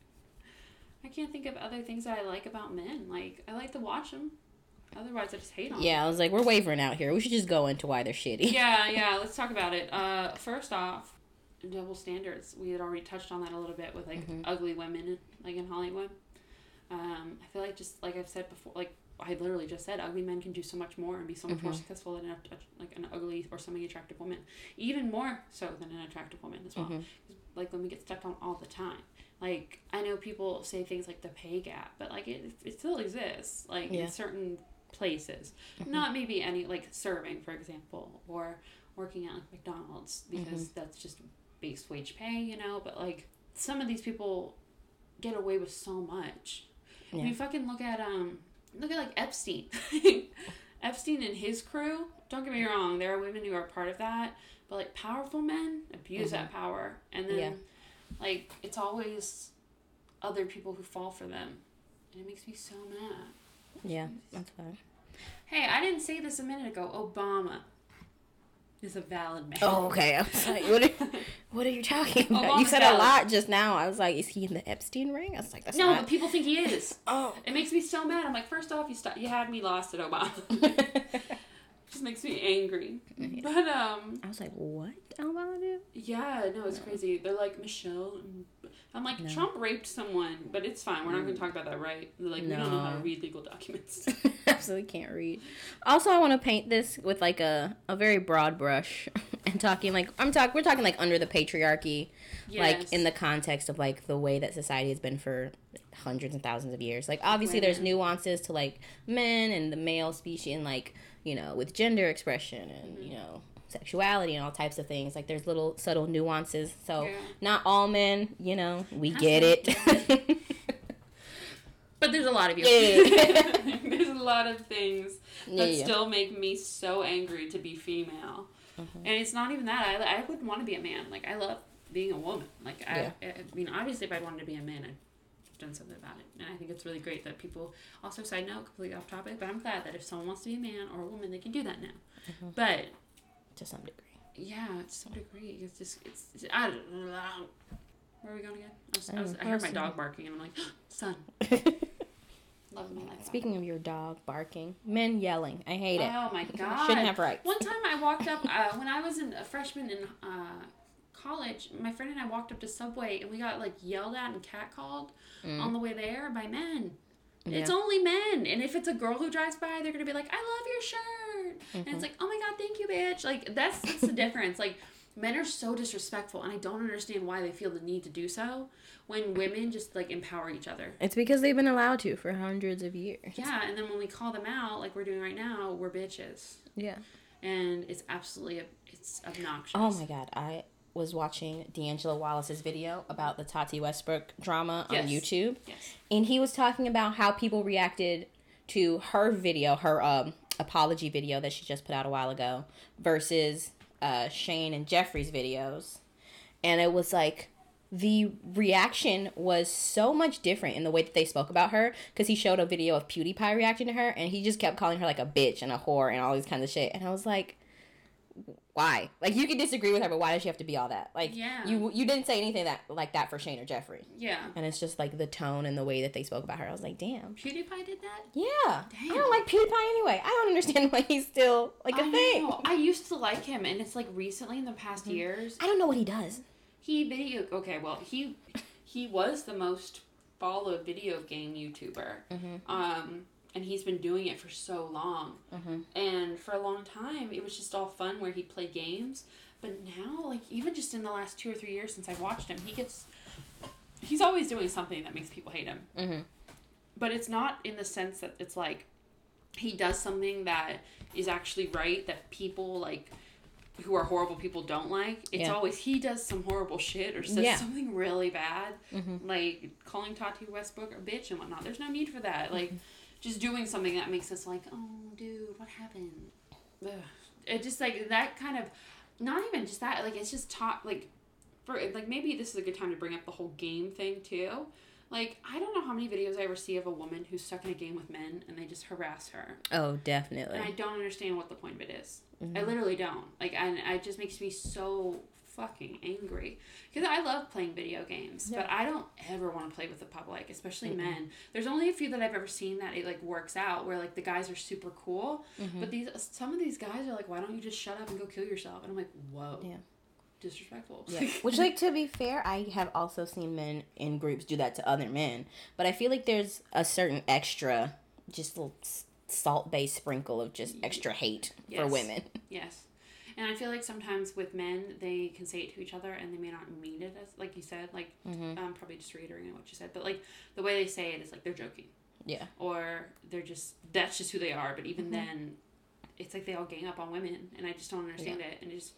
I can't think of other things that I like about men. Like, I like to watch them. Otherwise, I just hate them. Yeah, I was like, we're wavering out here. We should just go into why they're shitty. yeah, yeah. Let's talk about it. Uh, first off, double standards. We had already touched on that a little bit with like Mhm. ugly women, like in Hollywood. Um, I feel like just like I've said before, like I literally just said, ugly men can do so much more and be so much more Mhm. successful than like an ugly or semi-attractive woman, even more so than an attractive woman as well. Mhm. Like when we get stepped on all the time. Like I know people say things like the pay gap, but like it, it still exists. Like Yeah. in certain places, mm-hmm. not maybe any like serving, for example, or working at like McDonald's mm-hmm. because that's just base wage pay, you know. But like some of these people get away with so much. Yeah. mean, fucking look at um, look at like Epstein. Epstein and his crew. Don't get me mm-hmm. wrong, there are women who are part of that, but like powerful men abuse that power, and then Yeah. Like it's always other people who fall for them, and it makes me so mad. Yeah, that's fine. Hey, I didn't say this a minute ago. Obama is a valid man. Oh, okay. I was like, what are, what are you talking about? you Obama's said a lot just now. I was like, is he in the Epstein ring? I was like, that's no, not. but people think he is. oh. It makes me so mad. I'm like, first off, you st- you had me lost at Obama. just makes me angry. But um, I was like, what? Obama do? yeah, no, it's crazy. They're like Michelle. I'm like, No. Trump raped someone, but it's fine. We're not going to talk about that, right? They're like, we don't know how to read legal documents. Absolutely can't read. Also, I want to paint this with like a, a very broad brush and talking like I'm talking. We're talking like under the patriarchy, like in the context of like the way that society has been for hundreds and thousands of years. Like obviously, there's nuances to like men and the male species, and like you know with gender expression and Mm-hmm. you know sexuality and all types of things. Like there's little subtle nuances. So Yeah. not all men, you know, we get it. But there's a lot of you. Yeah. there's a lot of things that yeah. still make me so angry to be female. Mm-hmm. And it's not even that. I, I wouldn't want to be a man. Like, I love being a woman. Like, I, I mean, obviously, if I wanted to be a man, I'd done something about it. And I think it's really great that people, also, side note, completely off topic, but I'm glad that if someone wants to be a man or a woman, they can do that now. Mm-hmm. But, to some degree. yeah, to some degree, it's just, it's, it's I don't know. Where are we going again? I, was, I, was, I heard my dog barking, and I'm like, son, love my life. Speaking of your dog barking, men yelling, I hate it. Oh my god! Shouldn't have rights. One time I walked up uh, when I was in a freshman in uh, college. My friend and I walked up to Subway and we got like yelled at and catcalled on the way there by men. It's Mm. Only men, and if it's a girl who drives by, they're gonna be like, "I love your shirt," and Mm-hmm. it's like, "Oh my god, thank you, bitch!" Like that's that's the difference. Like men are so disrespectful, and I don't understand why they feel the need to do so when women just like empower each other. It's because they've been allowed to for hundreds of years. Yeah, and then when we call them out, like we're doing right now, we're bitches Yeah. and it's absolutely it's obnoxious. Oh my god, I was watching D'Angelo Wallace's video about the Tati Westbrook drama on Yes. YouTube, Yes. and he was talking about how people reacted to her video, her um, apology video that she just put out a while ago, versus uh, Shane and Jeffrey's videos, and it was like the reaction was so much different in the way that they spoke about her because he showed a video of PewDiePie reacting to her and he just kept calling her like a bitch and a whore and all these kinds of shit and I was like why like you can disagree with her but why does she have to be all that like Yeah. you you didn't say anything that like that for Shane or Jeffrey Yeah. and it's just like the tone and the way that they spoke about her I was like damn PewDiePie did that? yeah I don't like PewDiePie anyway I don't understand why he's still like a I thing know. I used to like him and it's like recently in the past Mm-hmm. years I don't know what he does he video okay, well he he was the most followed video game YouTuber. Mm-hmm. Um and he's been doing it for so long. Mhm. And for a long time, it was just all fun where he'd play games. But now, like even just in the last two or three years since I've watched him, he gets he's always doing something that makes people hate him. Mhm. But it's not in the sense that it's like he does something that is actually right that people like who are horrible people don't like. It's Yeah. always he does some horrible shit or says Yeah. something really bad, Mhm. like calling Tati Westbrook a bitch and whatnot. There's no need for that. Like just doing something that makes us like, oh, dude, what happened? Ugh. It just like that kind of, not even just that. Like it's just talk like, for like maybe this is a good time to bring up the whole game thing too. Like I don't know how many videos I ever see of a woman who's stuck in a game with men and they just harass her. Oh, definitely. And I don't understand what the point of it is. I Mhm. literally don't. Like, and it just makes me so fucking angry because I love playing video games, Yeah. but I don't ever want to play with the public, especially Mm-mm. men. There's only a few that I've ever seen that it like works out where like the guys are super cool, Mhm. but these some of these guys are like, why don't you just shut up and go kill yourself? And I'm like, whoa, Yeah. disrespectful. Yeah. Which, like, to be fair, I have also seen men in groups do that to other men. But I feel like there's a certain extra, just little salt based sprinkle of just extra hate for women. Yes. And I feel like sometimes with men, they can say it to each other and they may not mean it as, like you said, like, Mm-hmm. um, probably just reiterating what you said, but like the way they say it is like they're joking. Yeah. Or they're just, that's just who they are. But even Mhm. then, it's like they all gang up on women and I just don't understand it and it just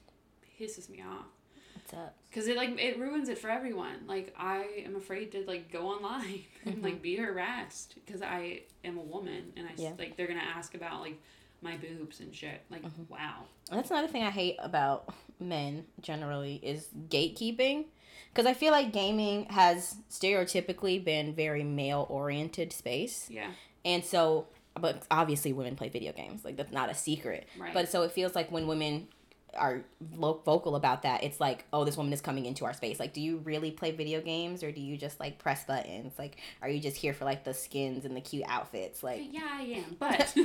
pisses me off. What's up? Cause it like it ruins it for everyone. Like I am afraid to like go online and Mhm. like be harassed because I am a woman and I Yeah. like they're gonna ask about like my boobs and shit. Like Mhm. wow. That's another thing I hate about men generally is gatekeeping. Because I feel like gaming has stereotypically been very male oriented space. Yeah. And so, but obviously women play video games. Like, that's not a secret. Right. But so it feels like when women are vocal about that, it's like, oh, this woman is coming into our space. Like, do you really play video games or do you just like press buttons? Like, are you just here for like the skins and the cute outfits? Like, yeah, I am. But no,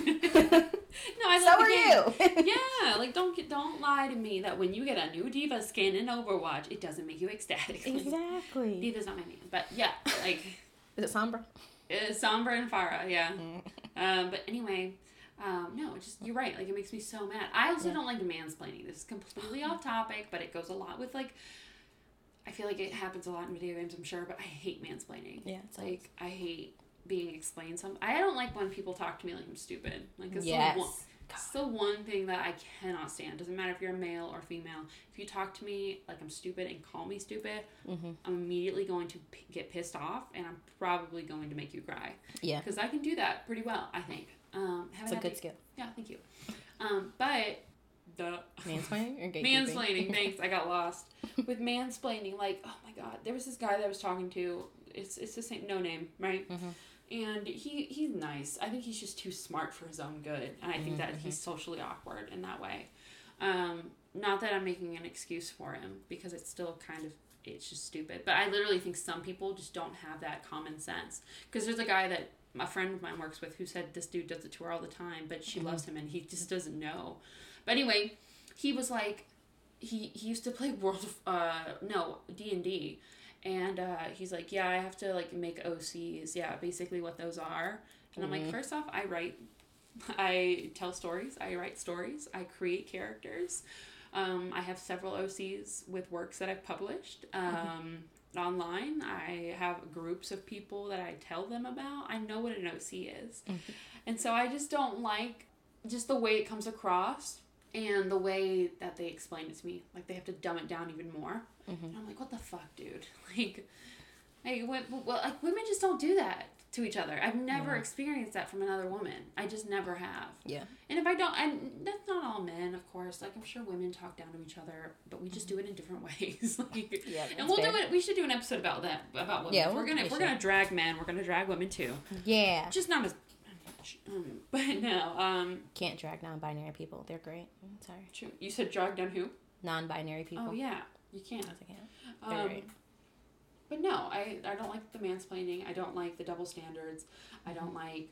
I love so are game. you. Yeah, like don't get, don't lie to me that when you get a new D.Va skin in Overwatch, it doesn't make you ecstatic. Like, exactly. D.Va's not my name, but yeah, like Is it Sombra? it's Sombra and Pharah, yeah. Mm. Um, but anyway, um, no, just you're right. Like it makes me so mad. I also Yeah. don't like mansplaining. This is completely off topic, but it goes a lot with like. I feel like it happens a lot in video games. I'm sure, but I hate mansplaining. Yeah, it's like I hate being explained something. I don't like when people talk to me like I'm stupid. Like it's Yes. the one, it's the one thing that I cannot stand. Doesn't matter if you're a male or female. If you talk to me like I'm stupid and call me stupid, Mm-hmm. I'm immediately going to p- get pissed off, and I'm probably going to make you cry Yeah. because I can do that pretty well. I think. Um, It's a good to- skill. Yeah, thank you. Um, but the Mansplaining or gatekeeping? mansplaining. Thanks, I got lost with mansplaining. Like, oh my god, there was this guy that I was talking to. It's it's the same no name, right? Mhm. And he he's nice. I think he's just too smart for his own good, and I think that he's socially awkward in that way. Um, not that I'm making an excuse for him because it's still kind of it's just stupid. But I literally think some people just don't have that common sense. Because there's a guy that a friend of mine works with who said this dude does it to her all the time, but she loves him and he just doesn't know. But anyway, he was like, he he used to play World of uh no D and D, and uh, he's like, yeah, I have to like make OCs. Yeah, basically what those are. And I'm like, first off, I write, I tell stories. I write stories. I create characters. Um, I have several OCs with works that I've published um, online. I have groups of people that I tell them about. I know what an OC is. Mm-hmm. And so I just don't like just the way it comes across and the way that they explain it to me. Like they have to dumb it down even more. Mm-hmm. And I'm like, what the fuck, dude? Like, hey, well, like women just don't do that to each other. I've never Yeah. experienced that from another woman. I just never have. Yeah. And if I don't, and that's not all men, of course. Like I'm sure women talk down to each other, but we just do it in different ways. like, Yeah, and we'll do it. We should do an episode about that about women. Yeah, If we're we'll- gonna we if we're gonna drag men. We're gonna drag women too. Yeah. Just not as. Um, but no. Um. Can't drag non-binary people. They're great. I'm sorry. true. You said drag down who? Non-binary people. Oh yeah. You can't. Yes, I can't. Um. But no, I, I don't like the mansplaining. I don't like the double standards. I don't Mm-hmm. like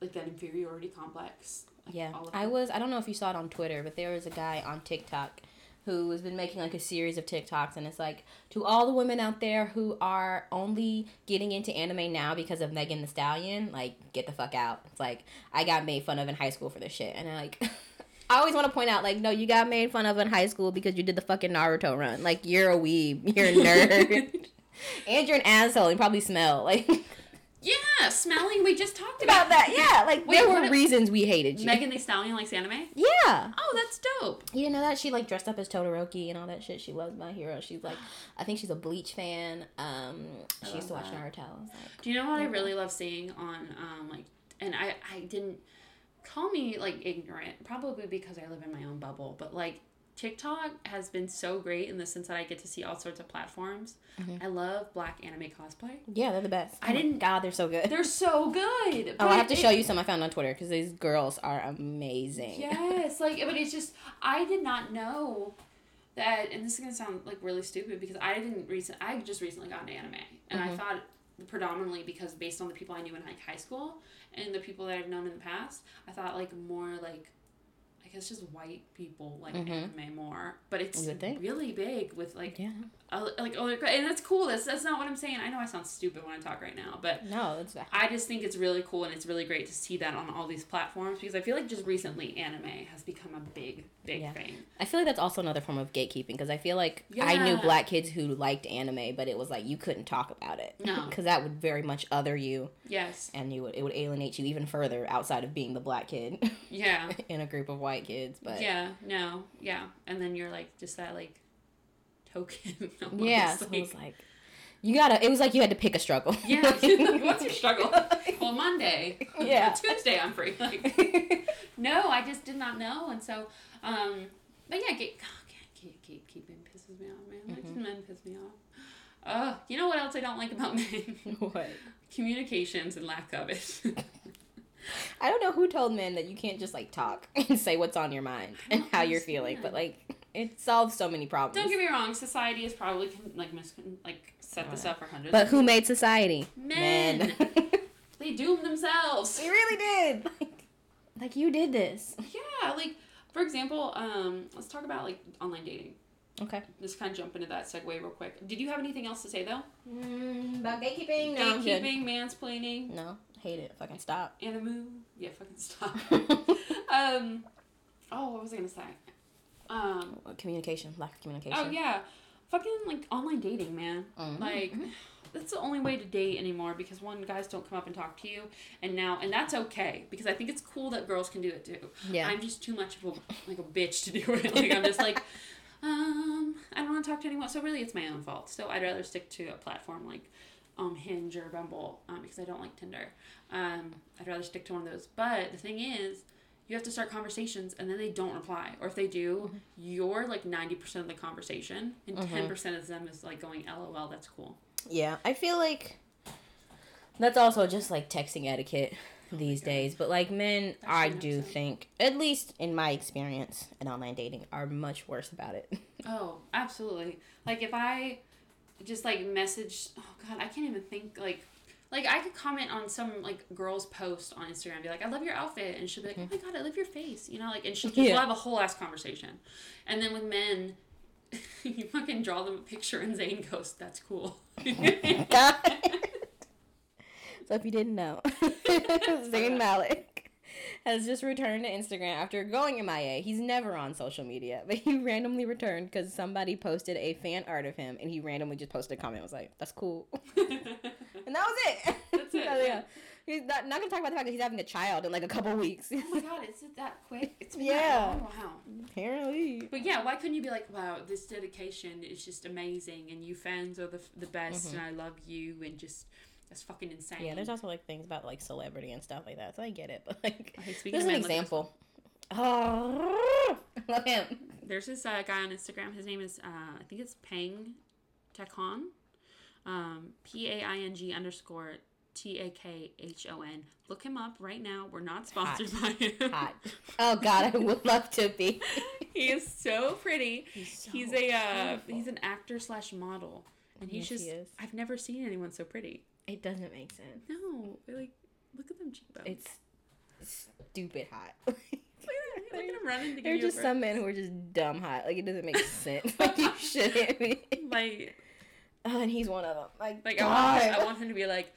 like that inferiority complex. Like, Yeah, I was. I don't know if you saw it on Twitter, but there was a guy on TikTok who has been making like a series of TikToks, and it's like to all the women out there who are only getting into anime now because of Megan Thee Stallion, like get the fuck out. It's like I got made fun of in high school for this shit, and I like. I always want to point out, like, no, you got made fun of in high school because you did the fucking Naruto run. Like, you're a weeb, you're a nerd, and you're an asshole. You probably smell like Yeah, smelling. We just talked about, about that. Yeah, like Wait, there were reasons we hated you. Megan Thee Stallion likes anime. yeah. Oh, that's dope. You didn't know that she like dressed up as Todoroki and all that shit. She loves my hero. She's like, I think she's a Bleach fan. Um, she used to watch that. Naruto. Like, Do you know what I really love seeing on um like and I I didn't call me like ignorant probably because I live in my own bubble but like TikTok has been so great in the sense that I get to see all sorts of platforms. I love black anime cosplay. yeah, they're the best. I Oh didn't- God, they're so good. They're so good. oh, I have to show you some I found on Twitter because these girls are amazing. Yes, like but it's just I did not know that and this is gonna sound like really stupid because I didn't recent I just recently got into anime and I mm-hmm. thought predominantly because based on the people I knew in like high school and the people that I've known in the past, I thought like more like I guess just white people like anime more, but it's think. really big with like Yeah. Like oh and that's cool. That's that's not what I'm saying. I know I sound stupid when I talk right now, but No, it's I just think it's really cool and it's really great to see that on all these platforms because I feel like just recently anime has become a big, big Yeah. thing. I feel like that's also another form of gatekeeping because I feel like I knew black kids who liked anime, but it was like you couldn't talk about it. No. because that would very much other you, Yes. and you would it would alienate you even further outside of being the black kid Yeah. in a group of white kids. But Yeah. No. Yeah. And then you're like just that like token. almost, Yeah, so like- it was like you gotta. It was like you had to pick a struggle. yeah. like, what's your struggle? Well, Monday. Yeah. Tuesday I'm free. Like no, I just did not know, and so um, but yeah, get, oh, keep keep keeping pisses me off, man. Like Mm-hmm. men piss me off. Uh, you know what else I don't like about men? what? Communications and lack of it. I don't know who told men that you can't just like talk and say what's on your mind and how you're feeling, but like it solves so many problems. Don't get me wrong. Society is probably like mis- like set this up for hundreds. but of who years. made society? Men. They doomed themselves. they really did. Like, like you did this. Yeah, like for example, um, let's talk about like online dating. Okay. Just kind of jump into that segue real quick. Did you have anything else to say though? Mm, about gatekeeping? No, I'm good. Gatekeeping, mansplaining, No, hate it. Fucking stop. animu. Yeah, fucking stop. um, oh, what was I gonna say? Um, communication, lack of communication. oh yeah, fucking like online dating, man. Mhm. Like. That's the only way to date anymore because one guys don't come up and talk to you, and now and that's okay because I think it's cool that girls can do it too. Yeah. I'm just too much of a like a bitch to do it. Like I'm just like, um, I don't want to talk to anyone. So really, it's my own fault. So I'd rather stick to a platform like um, Hinge or Bumble um, because I don't like Tinder. Um, I'd rather stick to one of those. But the thing is, you have to start conversations and then they don't reply, or if they do, Mm-hmm. you're like ninety percent of the conversation, and 10 percent of them is like going, "LOL, that's cool." Yeah, I feel like that's also just like texting etiquette these God. days. But like men, That's I do episode. think, at least in my experience in online dating, are much worse about it. Oh, absolutely. Like if I just like message oh god, I can't even think like like I could comment on some like girl's post on Instagram and be like, I love your outfit and she'll be like, mm-hmm. Oh my god, I love your face you know, like and she'll just Yeah. we'll have a whole ass conversation. And then with men you fucking draw them a picture and Zayn goes, That's cool. So if you didn't know, Zayn Malik has just returned to Instagram after going in MIA. He's never on social media, but he randomly returned because somebody posted a fan art of him, and he randomly just posted a comment. and was like, "That's cool," and that was it. That's it, yeah. yeah. He's not, not gonna talk about the fact that he's having a child in like a couple weeks. oh my god, is it that quick? It's Yeah. Wow. Apparently. But yeah, why couldn't you be like, wow, this dedication is just amazing, and you fans are the the best, and I love you, and just that's fucking insane. Mm-hmm. Yeah, there's also like things about like celebrity and stuff like that, so I get it. But like, Okay, speaking there's an men, look at this example. Oh, love him. There's this uh, guy on Instagram. His name is uh, I think it's Paing Takhon, um, P A I N G underscore T A K H O N. Look him up right now. We're not sponsored by him. Hot. Oh God, I would love to be. he is so pretty. He's, so a uh, he's an actor slash model, and he's Yes, he just is. I've never seen anyone so pretty. It doesn't make sense. No, like look at them cheekbones. It's stupid hot. Look at him running to There are give you a just some men who are just dumb hot. Like it doesn't make sense. like you shouldn't be. Like, and he's one of them. Like, like I want, I want him to be like,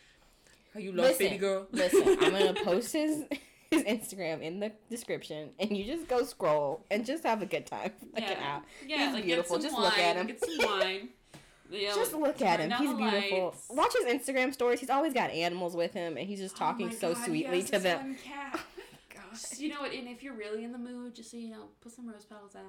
"How you love listen, baby girl?" listen, I'm gonna post his his Instagram in the description, and you just go scroll and just have a good time. Like an hour. yeah, He's like beautiful. Just wine, look at him. Get some wine. Know, Just look at him. He's beautiful. lights. Watch his Instagram stories. He's always got animals with him, and he's just oh talking Oh so God, sweetly to them. cat. Oh just, you know what? And if you're really in the mood, just so you know, put some rose petals down.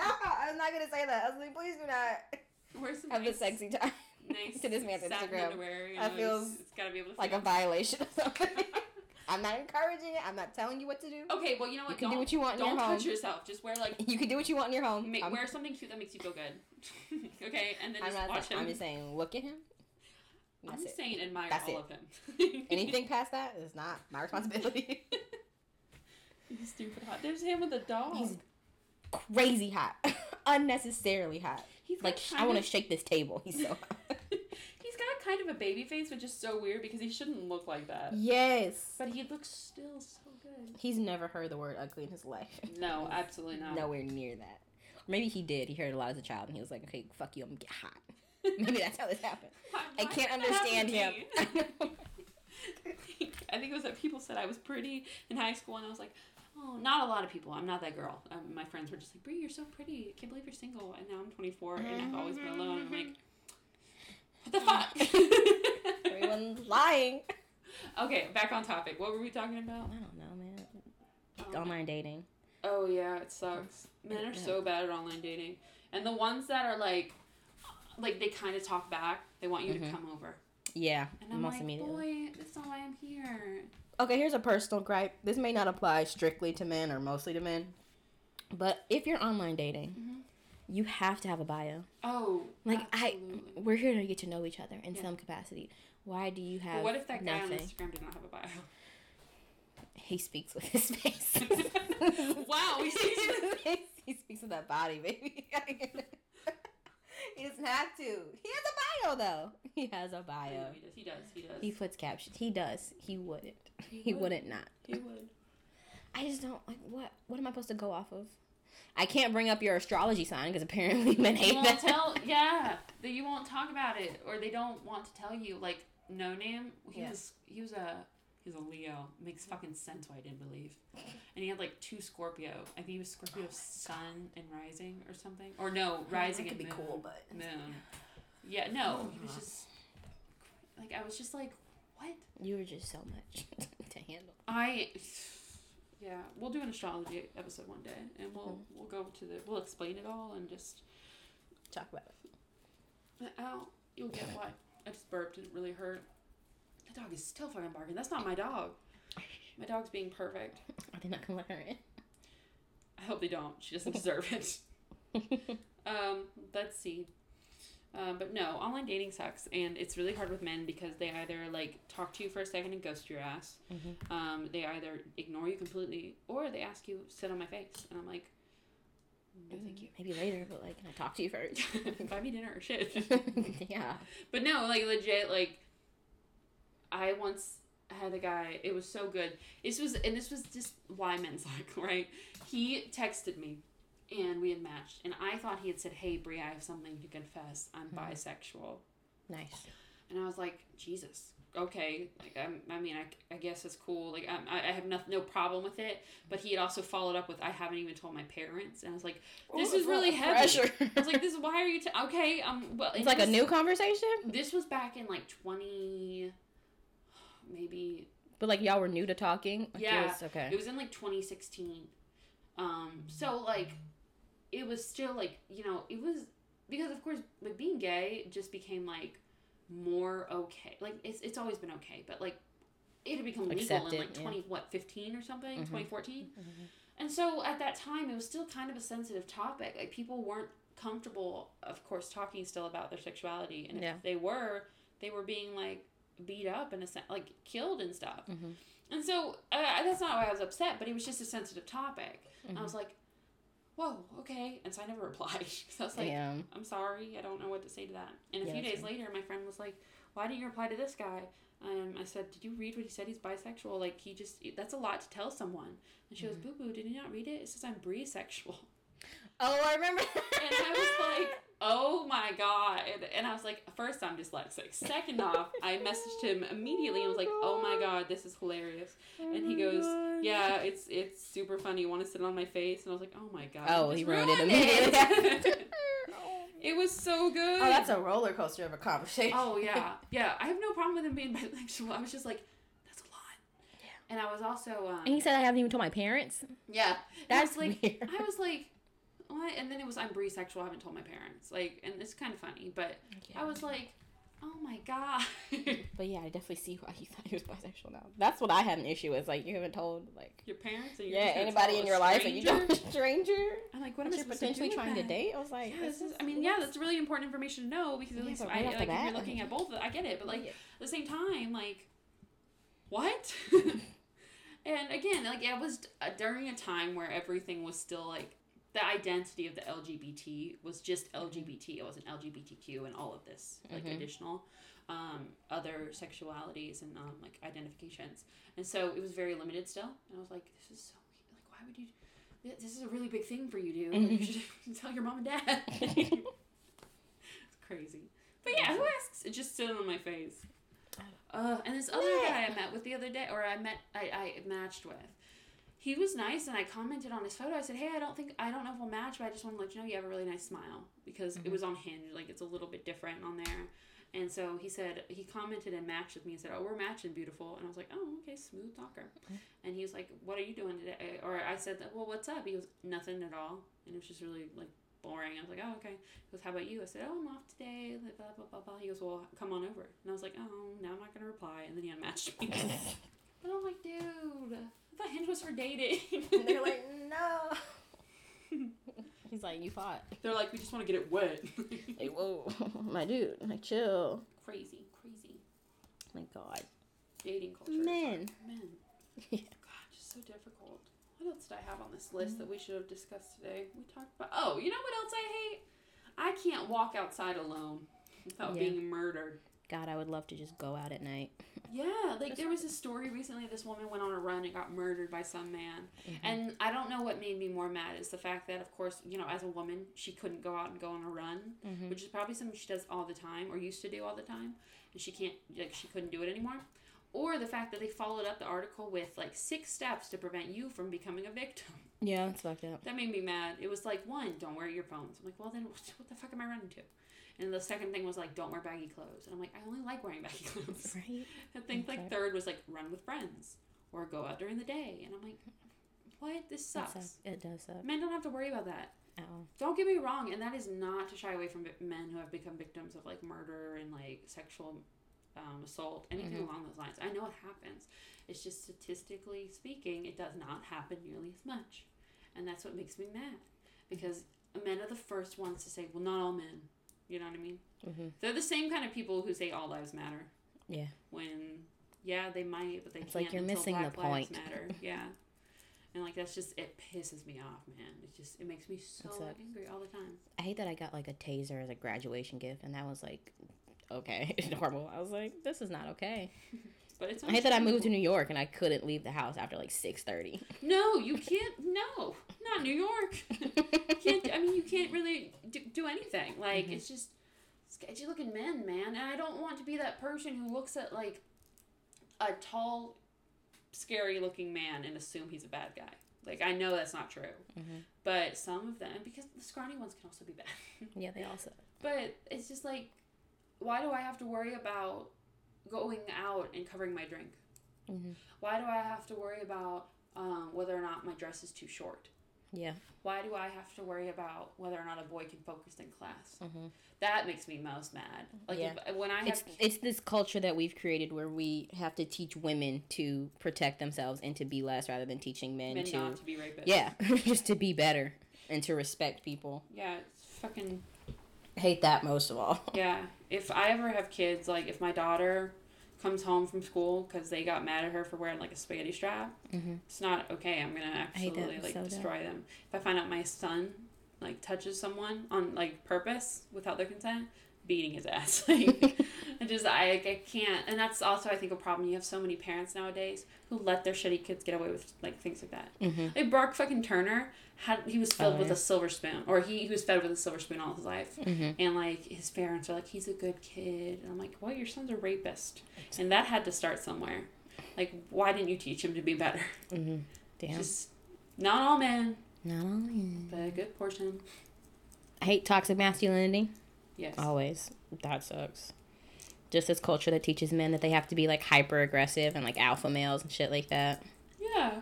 I'm not gonna say that. I was like, please do not Wear some have a nice, sexy time nice to this man's Instagram. Underwear, you That feels it's- it's gotta be able to like a violation of something. I'm not encouraging it. I'm not telling you what to do. Okay, well, you know what? You can do what you want in Don't your touch home. yourself. Just wear like You can do what you want in your home. ma- wear something cute that makes you feel good. okay, and then I'm just watch him. I'm just saying, look at him. I'm just it. saying, admire That's all it. of him. Anything past that is not my responsibility. He's stupid hot. There's him with a dog. He's Crazy hot, unnecessarily hot. He's Like I want to shake this table. He's so hot. He's got kind of a baby face, which is so weird because he shouldn't look like that. yes. But he looks still so good. He's never heard the word ugly in his life. No, absolutely not. Nowhere near that. Or maybe he did. He heard a lot as a child, and he was like, "Okay, fuck you, I'm gonna get hot." maybe that's how this happened. Why- I can't understand him. I think it was that people said I was pretty in high school, and I was like, oh, not a lot of people. I'm not that girl. Um, my friends were just like, Brie, you're so pretty. I can't believe you're single. And now I'm 24, and I've always been alone. I'm like, what the fuck? Everyone's lying. okay, back on topic. What were we talking about? I don't know, man. Um, Online dating. Oh yeah, it sucks. Men are so bad at online dating, and the ones that are like, like they kind of talk back. They want you to come over, Yeah, and I'm almost like, immediately. boy, that's not why I'm here. Okay, here's a personal gripe. This may not apply strictly to men or mostly to men, but if you're online dating, Mm-hmm. you have to have a bio. Oh, Like absolutely. I, we're here to get to know each other in Yeah. some capacity. Why do you have But what if that guy nothing? on Instagram did not have a bio? He speaks with his face. wow, he speaks with his face. he speaks with that body, baby. he doesn't have to. He has a bio though. He has a bio. he does. He does. He does. He puts captions. He does. He wouldn't. He He would. wouldn't not. He would. I just don't like what. What am I supposed to go off of? I can't bring up your astrology sign because apparently men hate that. tell. Yeah, that you won't talk about it, or they don't want to tell you. Like no name. He Yeah. was. He was a. He was a Leo. Makes fucking sense why I didn't believe. And he had like two Scorpio. I think he was Scorpio Sun and Rising or something. Or no, Rising could be Moon. cool, but- Moon. Yeah. No, he was just. Like I was just like, what? You were just so much to handle. I yeah, we'll do an astrology episode one day, and we'll Mm-hmm. we'll go to the we'll explain it all and just Talk about it. oh you'll get why I just burped and it really hurt. The dog is still fucking barking. That's not my dog. My dog's being perfect. Are they not gonna let her in? I hope they don't. She doesn't deserve it. Um, let's see. Um, but no, online dating sucks, and it's really hard with men because they either like talk to you for a second and ghost your ass. Mm-hmm. Um, they either ignore you completely, or they ask you sit on my face, and I'm like, no, thank you. Maybe later, but like, can I talk to you first? Buy me dinner or shit. yeah. but no, like legit, like I once had a guy. It was so good. This was, and this was just why men suck, right? He texted me, and we had matched, and I thought he had said, "Hey, Brie, I have something to confess. I'm bisexual." Nice. And I was like, Jesus, okay. Like, I'm, I mean, I, I guess it's cool. Like, I'm, I I have no, no problem with it. But he had also followed up with, I haven't even told my parents. And I was like, this Ooh, is really heavy. pressure. I was like, this. Why are you? T- okay, um, well, It's like a new conversation, This was back in like twenty, maybe. but like y'all were new to talking. Like, it Yeah, was- okay. It was in like 2016. Um, so like, it was still like you know it was because of course like being gay just became like more okay. Like it's it's always been okay, but like it had become legal Accepted, in like yeah. 20 what 15 or something, Mhm. 2014. And so at that time it was still kind of a sensitive topic. Like people weren't comfortable of course talking still about their sexuality and Yeah. if they were, they were being like beat up and like killed and stuff. And so uh, that's not why I was upset, but it was just a sensitive topic. And I was like, whoa, okay. And so I never replied. so I was like, Yeah. I'm sorry, I don't know what to say to that. And a Yeah, few days later, my friend was like, why didn't you reply to this guy? Um, I said, did you read what he said? He's bisexual. Like, he just, that's a lot to tell someone. And she goes, Mm-hmm. boo boo, did you not read it? It says I'm brisexual. Oh, I remember. And I was like, oh my God. And I was like, first, I'm dyslexic. Second off, I messaged him immediately and was like, oh my God, this is hilarious. And he goes, yeah, it's it's super funny. You want to sit on my face? And I was like, oh my God. Oh, you he just ruined it it. oh, it was so good. Oh, that's a roller coaster of a conversation. Oh yeah, yeah. I have no problem with him being bisexual. I was just like, that's a lot. Yeah. And I was also, um, And he said I haven't even told my parents. yeah. That's I was like, weird. I was like, what? And then it was I'm bisexual. I haven't told my parents. Like, and it's kind of funny, but I was like, oh my god. But yeah, I definitely see why you thought he was bisexual now. That's what I had an issue with. Like you haven't told like your parents and yeah anybody in a your life and you stranger? don't stranger. I'm like, what am I to potentially do trying to date. I was like, Yeah, this this is, I mean, yeah, that's really important information to know because at Yeah, least I right like if you're looking like- at both. I get it, but like Yeah. at the same time, like what? and again, like it was uh, during a time where everything was still like the identity of the LGBT was just LGBT. It wasn't LGBTQ and all of this like Mhm. additional um, other sexualities and um, like identifications. And so it was very limited still. And I was like, this is so weird. like why would you? This is a really big thing for you, dude. Like, you should tell your mom and dad. it's crazy. But yeah, who asks? It just sitting on my face. Uh, and this other guy I met with the other day, or I met, I, I matched with, he was nice, and I commented on his photo. I said, "Hey, I don't think I don't know if we'll match, but I just want to let you know you have a really nice smile because it mm-hmm. was on Hinge, like it's a little bit different on there." And so he said he commented and matched with me and said, "Oh, we're matching, beautiful." And I was like, "Oh, okay, smooth talker." Mm-hmm. And he was like, "What are you doing today?" Uh, or I said, "Well, what's up?" He goes, "Nothing at all," and it was just really like boring. I was like, "Oh, okay." He goes, "How about you?" I said, "Oh, I'm off today." Blah blah blah. blah. He goes, "Well, come on over." And I was like, "Oh, now I'm not gonna reply." And then he unmatched me. but I'm like, dude, I thought Hinge was for dating. And they're like, no. He's like, you fought. They're like, we just want to get it wet. Like, whoa, my dude, like chill. crazy, crazy My God, dating culture. men. Men. Yeah. God, just so difficult. What else did I have on this list that we should have discussed today? We talked about. Oh, you know what else I hate? I can't walk outside alone without Yeah. being murdered. God, I would love to just go out at night. Yeah, like there was a story recently. This woman went on a run and got murdered by some man, mm-hmm. and I don't know what made me more mad is the fact that, of course, you know, as a woman, she couldn't go out and go on a run, mm-hmm. which is probably something she does all the time or used to do all the time, and she can't like she couldn't do it anymore. Or the fact that they followed up the article with like six steps to prevent you from becoming a victim. Yeah, it's fucked up. That made me mad. It was like one, don't wear earphones. I'm like, well then, what what the fuck am I running to? And the second thing was like, don't wear baggy clothes. And I'm like, I only like wearing baggy clothes. Right? I think Okay. like third was like run with friends or go out during the day. And I'm like, what? This It sucks. sucks. It does suck. Men don't have to worry about that. Oh. Don't get me wrong, and that is not to shy away from men who have become victims of like murder and like sexual um, assault, anything Mhm. along those lines. I know it happens. It's just statistically speaking, it does not happen nearly as much, and that's what makes me mad because men are the first ones to say, "Well, not all men." You know what I mean? hmm They're the same kind of people who say all lives matter Yeah. when yeah they might but they It's can't like you're until missing Black the Lives point. matter yeah and like that's just it pisses me off man it just it makes me so angry all the time I hate that I got like a taser as a graduation gift, and that was like, okay, normal. I was like, this is not okay. but it's I hate that I moved to. New York and I couldn't leave the house after like six thirty. no you can't no not new york you can't i mean you can't really do, do anything like Mm-hmm. it's just sketchy looking men man and i don't want to be that person who looks at like a tall scary looking man and assume he's a bad guy like i know that's not true Mm-hmm. but some of them because the scrawny ones can also be bad Yeah, they also. But it's just like, why do I have to worry about going out and covering my drink? hmm Why do I have to worry about um, whether or not my dress is too short? Yeah. Why do I have to worry about whether or not a boy can focus in class? hmm That makes me most mad. Like Yeah. if, when I It's have, it's this culture that we've created where we have to teach women to protect themselves and to be less rather than teaching men, men to not to be rapists. yeah, just to be better and to respect people. Yeah, it's fucking Hate that most of all. Yeah, if I ever have kids, like if my daughter comes home from school because they got mad at her for wearing like a spaghetti strap. Mhm. It's not okay. I'm gonna absolutely like so destroy them. If I find out my son like touches someone on like purpose without their consent, beating his ass. Like I just I I can't. And that's also I think a problem. You have so many parents nowadays who let their shitty kids get away with like things like that. Mhm. Like Brock fucking Turner had he was filled Oh, with yeah. a silver spoon, or he, he was fed with a silver spoon all his life. Mhm. And like his parents are like, he's a good kid, and I'm like, well, your son's a rapist, and that had to start somewhere. Like, why didn't you teach him to be better? Mhm. Damn. Just not all men, Not only. but a good portion. I hate toxic masculinity. Yes. Always. That sucks. Just this culture that teaches men that they have to be like hyper aggressive and like alpha males and shit like that. Yeah.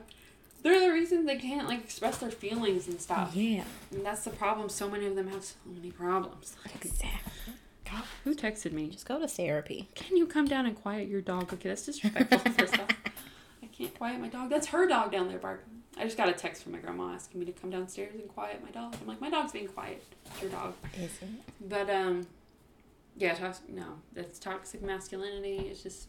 They're the reason they can't like express their feelings and stuff. Yeah. And that's the problem. So many of them have so many problems. Exactly. God, who texted me? Just go to therapy. Can you come down and quiet your dog? Okay, that's disrespectful. First off, I can't quiet my dog. That's her dog down there barking. I just got a text from my grandma asking me to come downstairs and quiet my dog. I'm like, my dog's being quiet. It's your dog. Is it? But um, yeah, toxic. No, that's toxic masculinity. It's just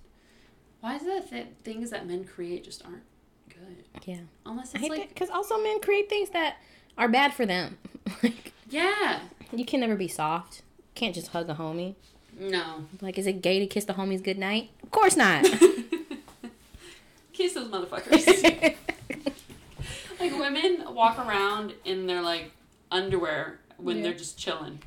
why is it that th- things that men create just aren't good Yeah. unless I it's hate like because also men create things that are bad for them. like yeah. you can never be soft. Can't just hug a homie. No. Like, is it gay to kiss the homies goodnight? Of course not. Kiss those motherfuckers. like women walk around in their like underwear when Yeah. they're just chilling.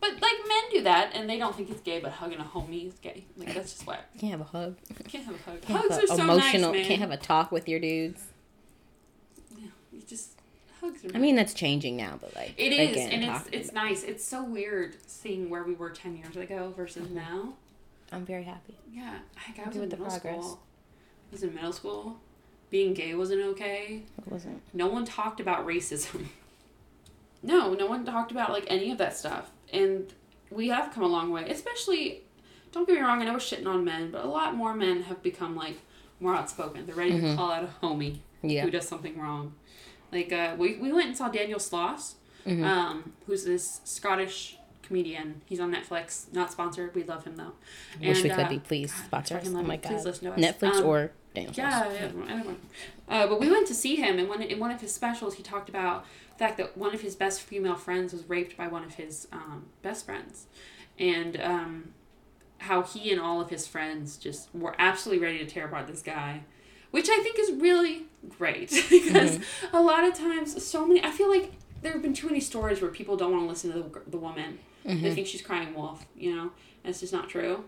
But like men do that and they don't think it's gay, but hugging a homie is gay. Like that's just whack. can't have a hug. You can't have a hug. Can't hugs have are a so emotional. nice, man. Can't have a talk with your dudes. Yeah, you just hugs are. I mean, that's changing now, but like it is, again, and it's it's about- nice. It's so weird seeing where we were ten years ago versus Mm-hmm. now. I'm very happy. Yeah, heck, I Happy was in with the middle progress. school. I was in middle school. Being gay wasn't okay. It wasn't. No one talked about racism. No, no one talked about like any of that stuff. And we have come a long way. Especially don't get me wrong, I know we're shitting on men, but a lot more men have become like more outspoken. They're ready to Mhm. call out a homie Yeah. who does something wrong. Like uh, we we went and saw Daniel Sloss, Mhm. um, who's this Scottish comedian. He's on Netflix. Not sponsored. We love him though. Wish And, we could uh, be. Please God, sponsor us. Oh my it. Please god. listen to us. Netflix Um, or Daniel. yeah, anyone. Uh, but we went to see him, and one, in one of his specials, he talked about the fact that one of his best female friends was raped by one of his um, best friends, and um, how he and all of his friends just were absolutely ready to tear apart this guy, which I think is really great because a lot of times, so many, I feel like there have been too many stories where people don't want to listen to the, the woman. They think she's crying wolf, you know, and it's just not true.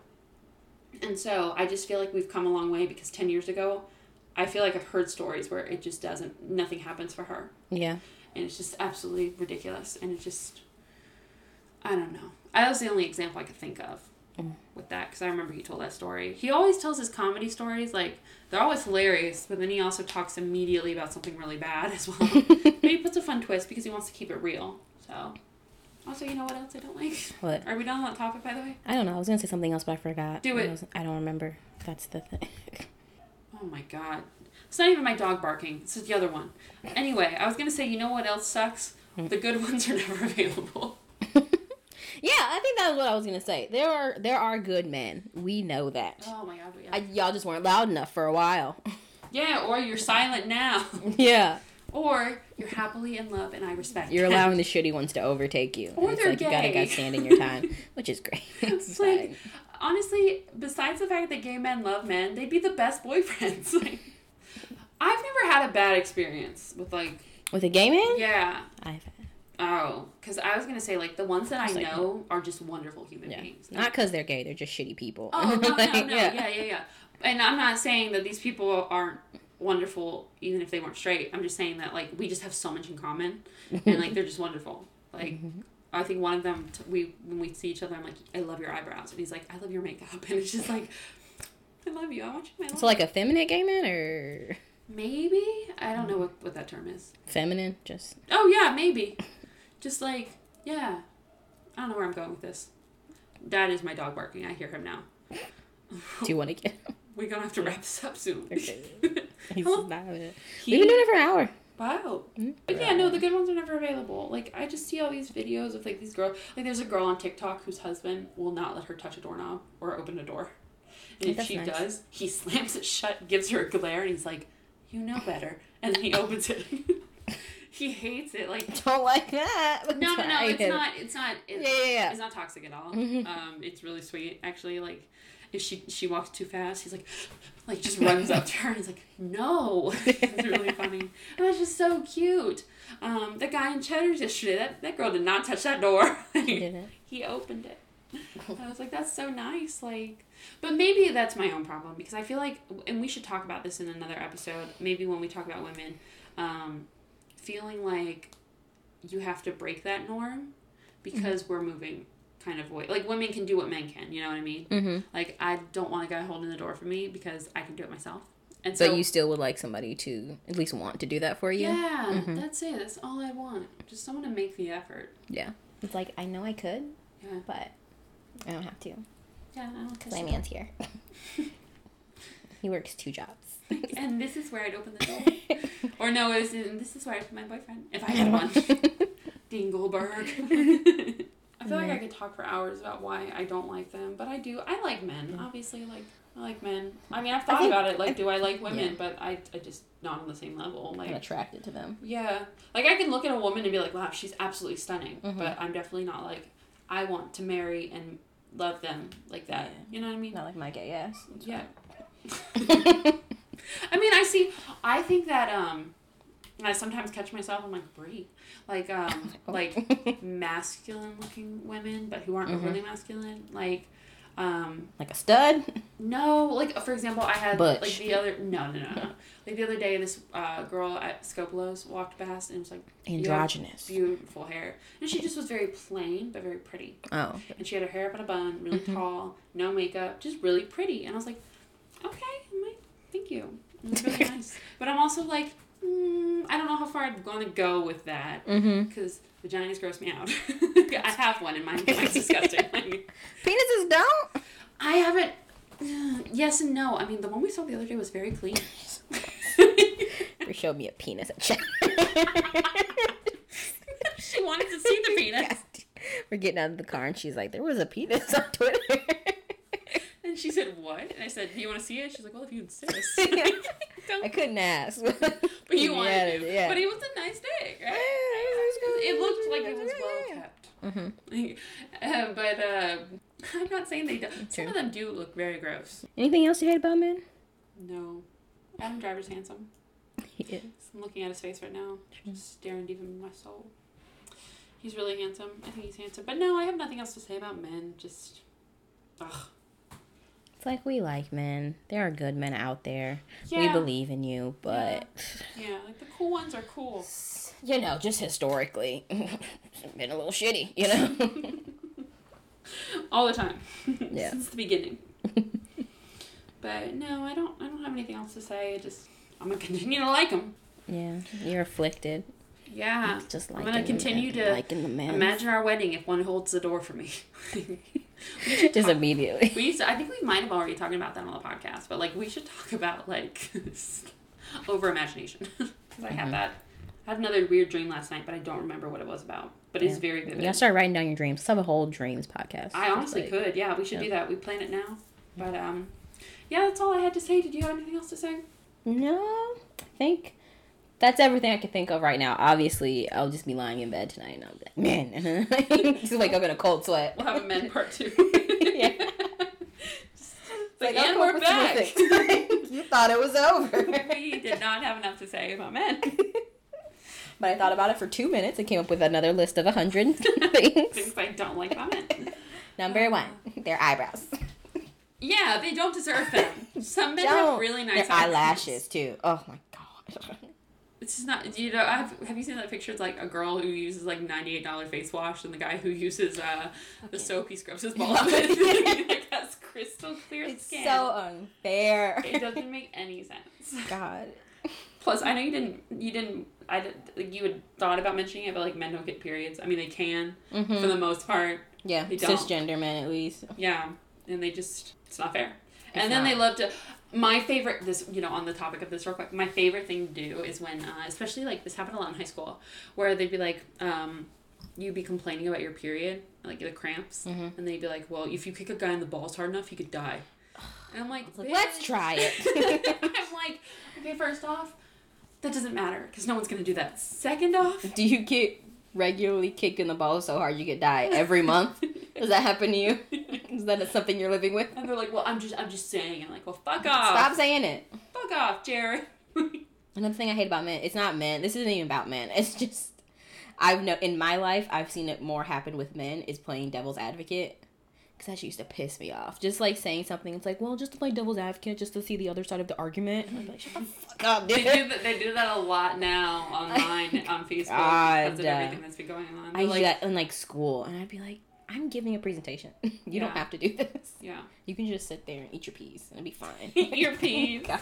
And so I just feel like we've come a long way because 10 years ago, I feel like I've heard stories where it just doesn't, nothing happens for her. Yeah. And it's just absolutely ridiculous. And it just, I don't know. That was the only example I could think of Mm. with that because I remember he told that story. He always tells his comedy stories, like, they're always hilarious, but then he also talks immediately about something really bad as well. but he puts a fun twist because he wants to keep it real. So, also, you know what else I don't like? What? Are we done on that topic, by the way? I don't know. I was gonna say something else, but I forgot. Do it. I, wasn't- I don't remember. That's the thing. Oh my god. It's not even my dog barking. This is the other one. Anyway, I was gonna say, you know what else sucks? Hmm. The good ones are never available. yeah, I think that was what I was gonna say. There are there are good men. We know that. Oh my god, yeah. I, y'all just weren't loud enough for a while. yeah, or you're silent now. yeah. or you're happily in love and I respect You're allowing the shitty ones to overtake you. Or it's they're like you gotta gay. stand in your time, which is great. It's like, fine. honestly, besides the fact that gay men love men, they'd be the best boyfriends. like, I've never had a bad experience with like, With a gay man, yeah. I've Oh, because I was gonna say like the ones that I like- know are just wonderful human yeah. beings. Not because they're gay, they're just shitty people. Oh no, no, Like, no, yeah. yeah, yeah, And I'm not saying that these people aren't wonderful, even if they weren't straight. I'm just saying that like we just have so much in common, and like they're just wonderful. Like mm-hmm. I think one of them, t- we when we see each other, I'm like, I love your eyebrows, and he's like, I love your makeup, and it's just like, I love you. I want you in my life. So like a feminine gay man or maybe I don't know what what that term is. feminine? Just Oh yeah, maybe. Just like yeah, I don't know where I'm going with this. That is my dog barking. I hear him now. do you want to get? We're gonna have to wrap this up soon. Okay. He's not it. He- We've been doing it for an hour. Wow. Mhm. But yeah, no, the good ones are never available. Like I just see all these videos of like these girls. Like there's a girl on TikTok whose husband will not let her touch a doorknob or open a door. And if That's she nice. does, he slams it shut, gives her a glare, and he's like, "You know better," and then he opens it. he hates it. Like Don't like that. no, no, no. It's not. It's not. It's, Yeah, yeah, yeah. It's not toxic at all. Mhm. Um, it's really sweet, actually. Like, if she she walks too fast, he's like, like just runs up to her and he's like, no. it's really funny, and it's just so cute. Um, the guy in Cheddar's yesterday, that that girl did not touch that door. He didn't. he opened it. I was like, that's so nice. Like, but maybe that's my own problem because I feel like, and we should talk about this in another episode. Maybe when we talk about women, um, feeling like you have to break that norm because we're moving kind of way. Like women can do what men can. You know what I mean? Mm-hmm. Like I don't want a guy holding the door for me because I can do it myself. And so But you still would like somebody to at least want to do that for you. yeah, Mhm. that's it. That's all I want. Just someone to make the effort. Yeah. It's like I know I could, Yeah. but I don't have to Yeah, I don't because my man's here. he works two jobs. and this is where I'd open the door. or no, this is, this is where I'd put my boyfriend if I had one. Dean Goldberg. I feel like I could talk for hours about why I don't like them, but I do. I like men. Obviously, like I like men. I mean, I've thought think- about it. Like, do I like women? Yeah. But I, I just not on the same level. I'm Like, attracted to them. yeah, like I can look at a woman and be like, wow, she's absolutely stunning. Mhm. But I'm definitely not like I want to marry and love them like that. Yeah. You know what I mean? Not like my gay ass. Yeah. I mean, I see. I think that um, I sometimes catch myself. I'm like, Bree, like um, like masculine looking women, but who aren't Mhm. overly masculine. Like, um, like a stud. no, like for example, I had Butch. like the other no no no no like the other day this uh, girl at Scopolo's walked past and was like Androgynous. beautiful hair and she just was very plain but very pretty Oh. and she had her hair up in a bun, really Mhm. tall, no makeup, just really pretty. And I was like, okay, thank you. It was really nice. But I'm also like, mm, I don't know how far I'm going to go with that Mm-hmm. because vaginas gross me out. I have one and mine, mine's disgusting. Penises don't. I haven't. Yes and no. I mean, the one we saw the other day was very clean. You showed me a penis she wanted to see the penis. We're getting out of the car and she's like, "There was a penis on Twitter." And she said, what? And I said, do you want to see it? She's like, well, if you insist. I couldn't ask. but you wanted Yeah, to. yeah. But it was a nice dick, right? It looked like it was well kept. hmm Uh, but uh, I'm not saying they don't. Some of them do look very gross. Anything else you hate about men? No. Adam Driver's handsome. He is. I'm looking at his face right now, just staring deep into my soul. He's really handsome. I think he's handsome. But no, I have nothing else to say about men. Just, ugh. It's like we like men. There are good men out there. Yeah. We believe in you, but Yeah, like the cool ones are cool. you know, just historically, been a little shitty. You know. All the time. Yeah. Since the beginning. but no, I don't. I don't have anything else to say. I just, I'm gonna continue to like them. yeah, you're afflicted. Yeah. Just like I'm gonna continue to liking the men. Imagine our wedding if one holds the door for me. Just immediately. We used to, I think we might have already talked about that on the podcast, but like we should talk about like over imagination because I had Mhm. that. I had another weird dream last night, but I don't remember what it was about. But it's Yeah. very You vivid. gotta start writing down your dreams. A whole dreams podcast. I honestly like- could. Yeah, we should Yeah. do that. We plan it now. But um, yeah, that's all I had to say. Did you have anything else to say? No, I think that's everything I can think of right now. Obviously, I'll just be lying in bed tonight and I'll be like, man, just wake up in a cold sweat. We'll have a men part two. Yeah. Just- Like, I'll and we're back. you thought it was over. we did not have enough to say about men. But I thought about it for two minutes and came up with another list of a hundred things. Things I don't like about men. Number one, uh, their eyebrows. Yeah, they don't deserve them. Some men Don't. have really nice their eyelashes too. Oh my god. It's just not. You know, have have you seen that picture? It's like a girl who uses like ninety eight dollar face wash, and the guy who uses uh the soap he scrubs his balls with. like has crystal clear It's skin. so unfair. it doesn't make any sense. God. Plus, I know you didn't. You didn't. I did, like you had thought about mentioning it, but like men don't get periods. I mean, they can Mm-hmm. for the most part. Yeah, They don't. cisgender men at least. Yeah, and they just it's not fair. It's and then they love to. My favorite, this you know, on the topic of this real quick, my favorite thing to do is when, uh, especially like this happened a lot in high school, where they'd be like, um, you'd be complaining about your period, like the cramps, Mhm. and they'd be like, well, if you kick a guy in the balls hard enough, he could die. And I'm like, like, let's try it. I'm like, okay, first off, that doesn't matter because no one's gonna do that. Second off, Do you get regularly kicking the ball so hard you could die every month? Does that happen to you? Is that something you're living with? and they're like, well, I'm just, I'm just saying. I'm like, well, fuck off. Stop saying it. Fuck off, Jared. Another thing I hate about men, it's not men. This isn't even about men. It's just I've no in my life I've seen it more happen with men is playing devil's advocate. Cause that used to piss me off. Just like saying something, it's like, well, just to play devil's advocate, just to see the other side of the argument. And I'm like, shut the fuck up, they do that. They do that a lot now online oh on Facebook God. because of everything that's been going on. I They're used to do like, that in like school, and I'd be like, I'm giving a presentation. you don't have to do this. yeah, You can just sit there and eat your peas, and it'll be fine. Eat your peas. God.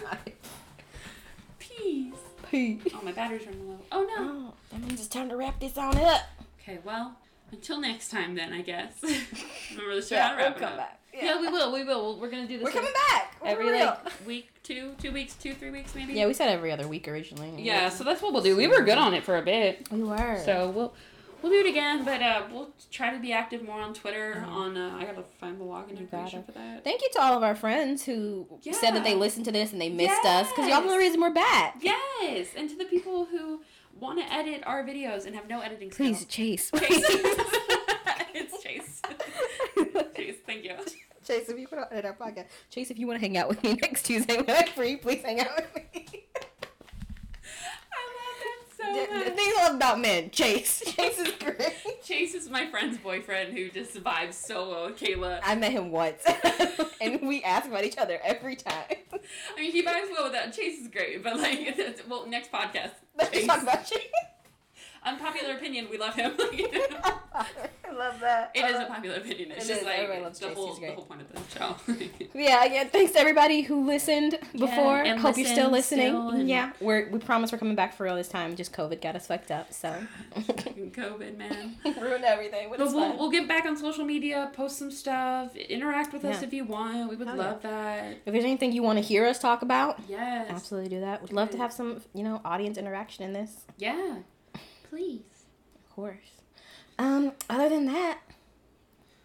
peace. Peas. Oh, my battery's running low. Oh no. Oh, that means it's time to wrap this on up. Okay, well, until next time then, I guess. Remember the show? Yeah, how to we'll wrap it come up. back. Yeah. we will. We will. We're gonna do this We're coming back every For real. like week, two, two weeks, two, three weeks, maybe. Yeah, we said every other week originally. Yeah, so that's what we'll do. We were good on it for a bit, we were. so we'll we'll do it again. But uh, we'll try to be active more on Twitter. Mhm. On uh, I gotta find the login information for that. Thank you to all of our friends who said that they listened to this and they missed us because y'all are the Yes. reason we're back. Yes, and to the people who want to edit our videos and have no editing Please. Chase. Chase. it's Chase. Chase, thank you. Chase, if you want to edit our podcast, Chase, if you want to hang out with me next Tuesday when I'm free, please hang out with me. I love so much. Things all about men. Chase. Chase is great. Chase is my friend's boyfriend who just vibes so well with Kayla. I met him once, and we ask about each other every time. I mean, he vibes well with that. Chase is great, but like, well, next podcast. Let's talk about Chase. Unpopular opinion, we love him. I love that. It is a popular opinion. It's It just is. like Everybody loves the Chase. whole, the whole point of the show. Yeah, again, thanks to everybody who listened before. and Hope you're still listening. still and- yeah, we're we promise we're coming back for real this time. Just COVID got us fucked up, so COVID, man. ruined everything. But But we'll, we'll get back on social media, post some stuff, interact with us if you want. We would Hell love that. If there's anything you want to hear us talk about, Yes. absolutely do that. We'd love to have some, you know, audience interaction in this, Yeah. Please. of course. Um, other than that,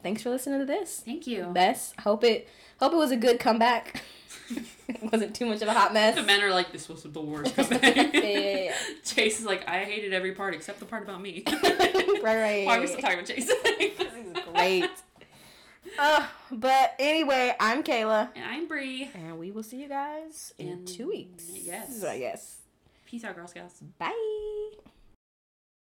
thanks for listening to this. Thank you. Bess, hope it hope it was a good comeback. it wasn't too much of a hot mess. The men are like, this was the worst Yeah, comeback. yeah, yeah. Chase is like, I hated every part except the part about me. right, right. Why are we still talking about Chase? This is great. Uh, but anyway, I'm Kayla. and I'm Bree. And we will see you guys in, In- two weeks. yes. I guess. Peace out, Girl Scouts. Bye.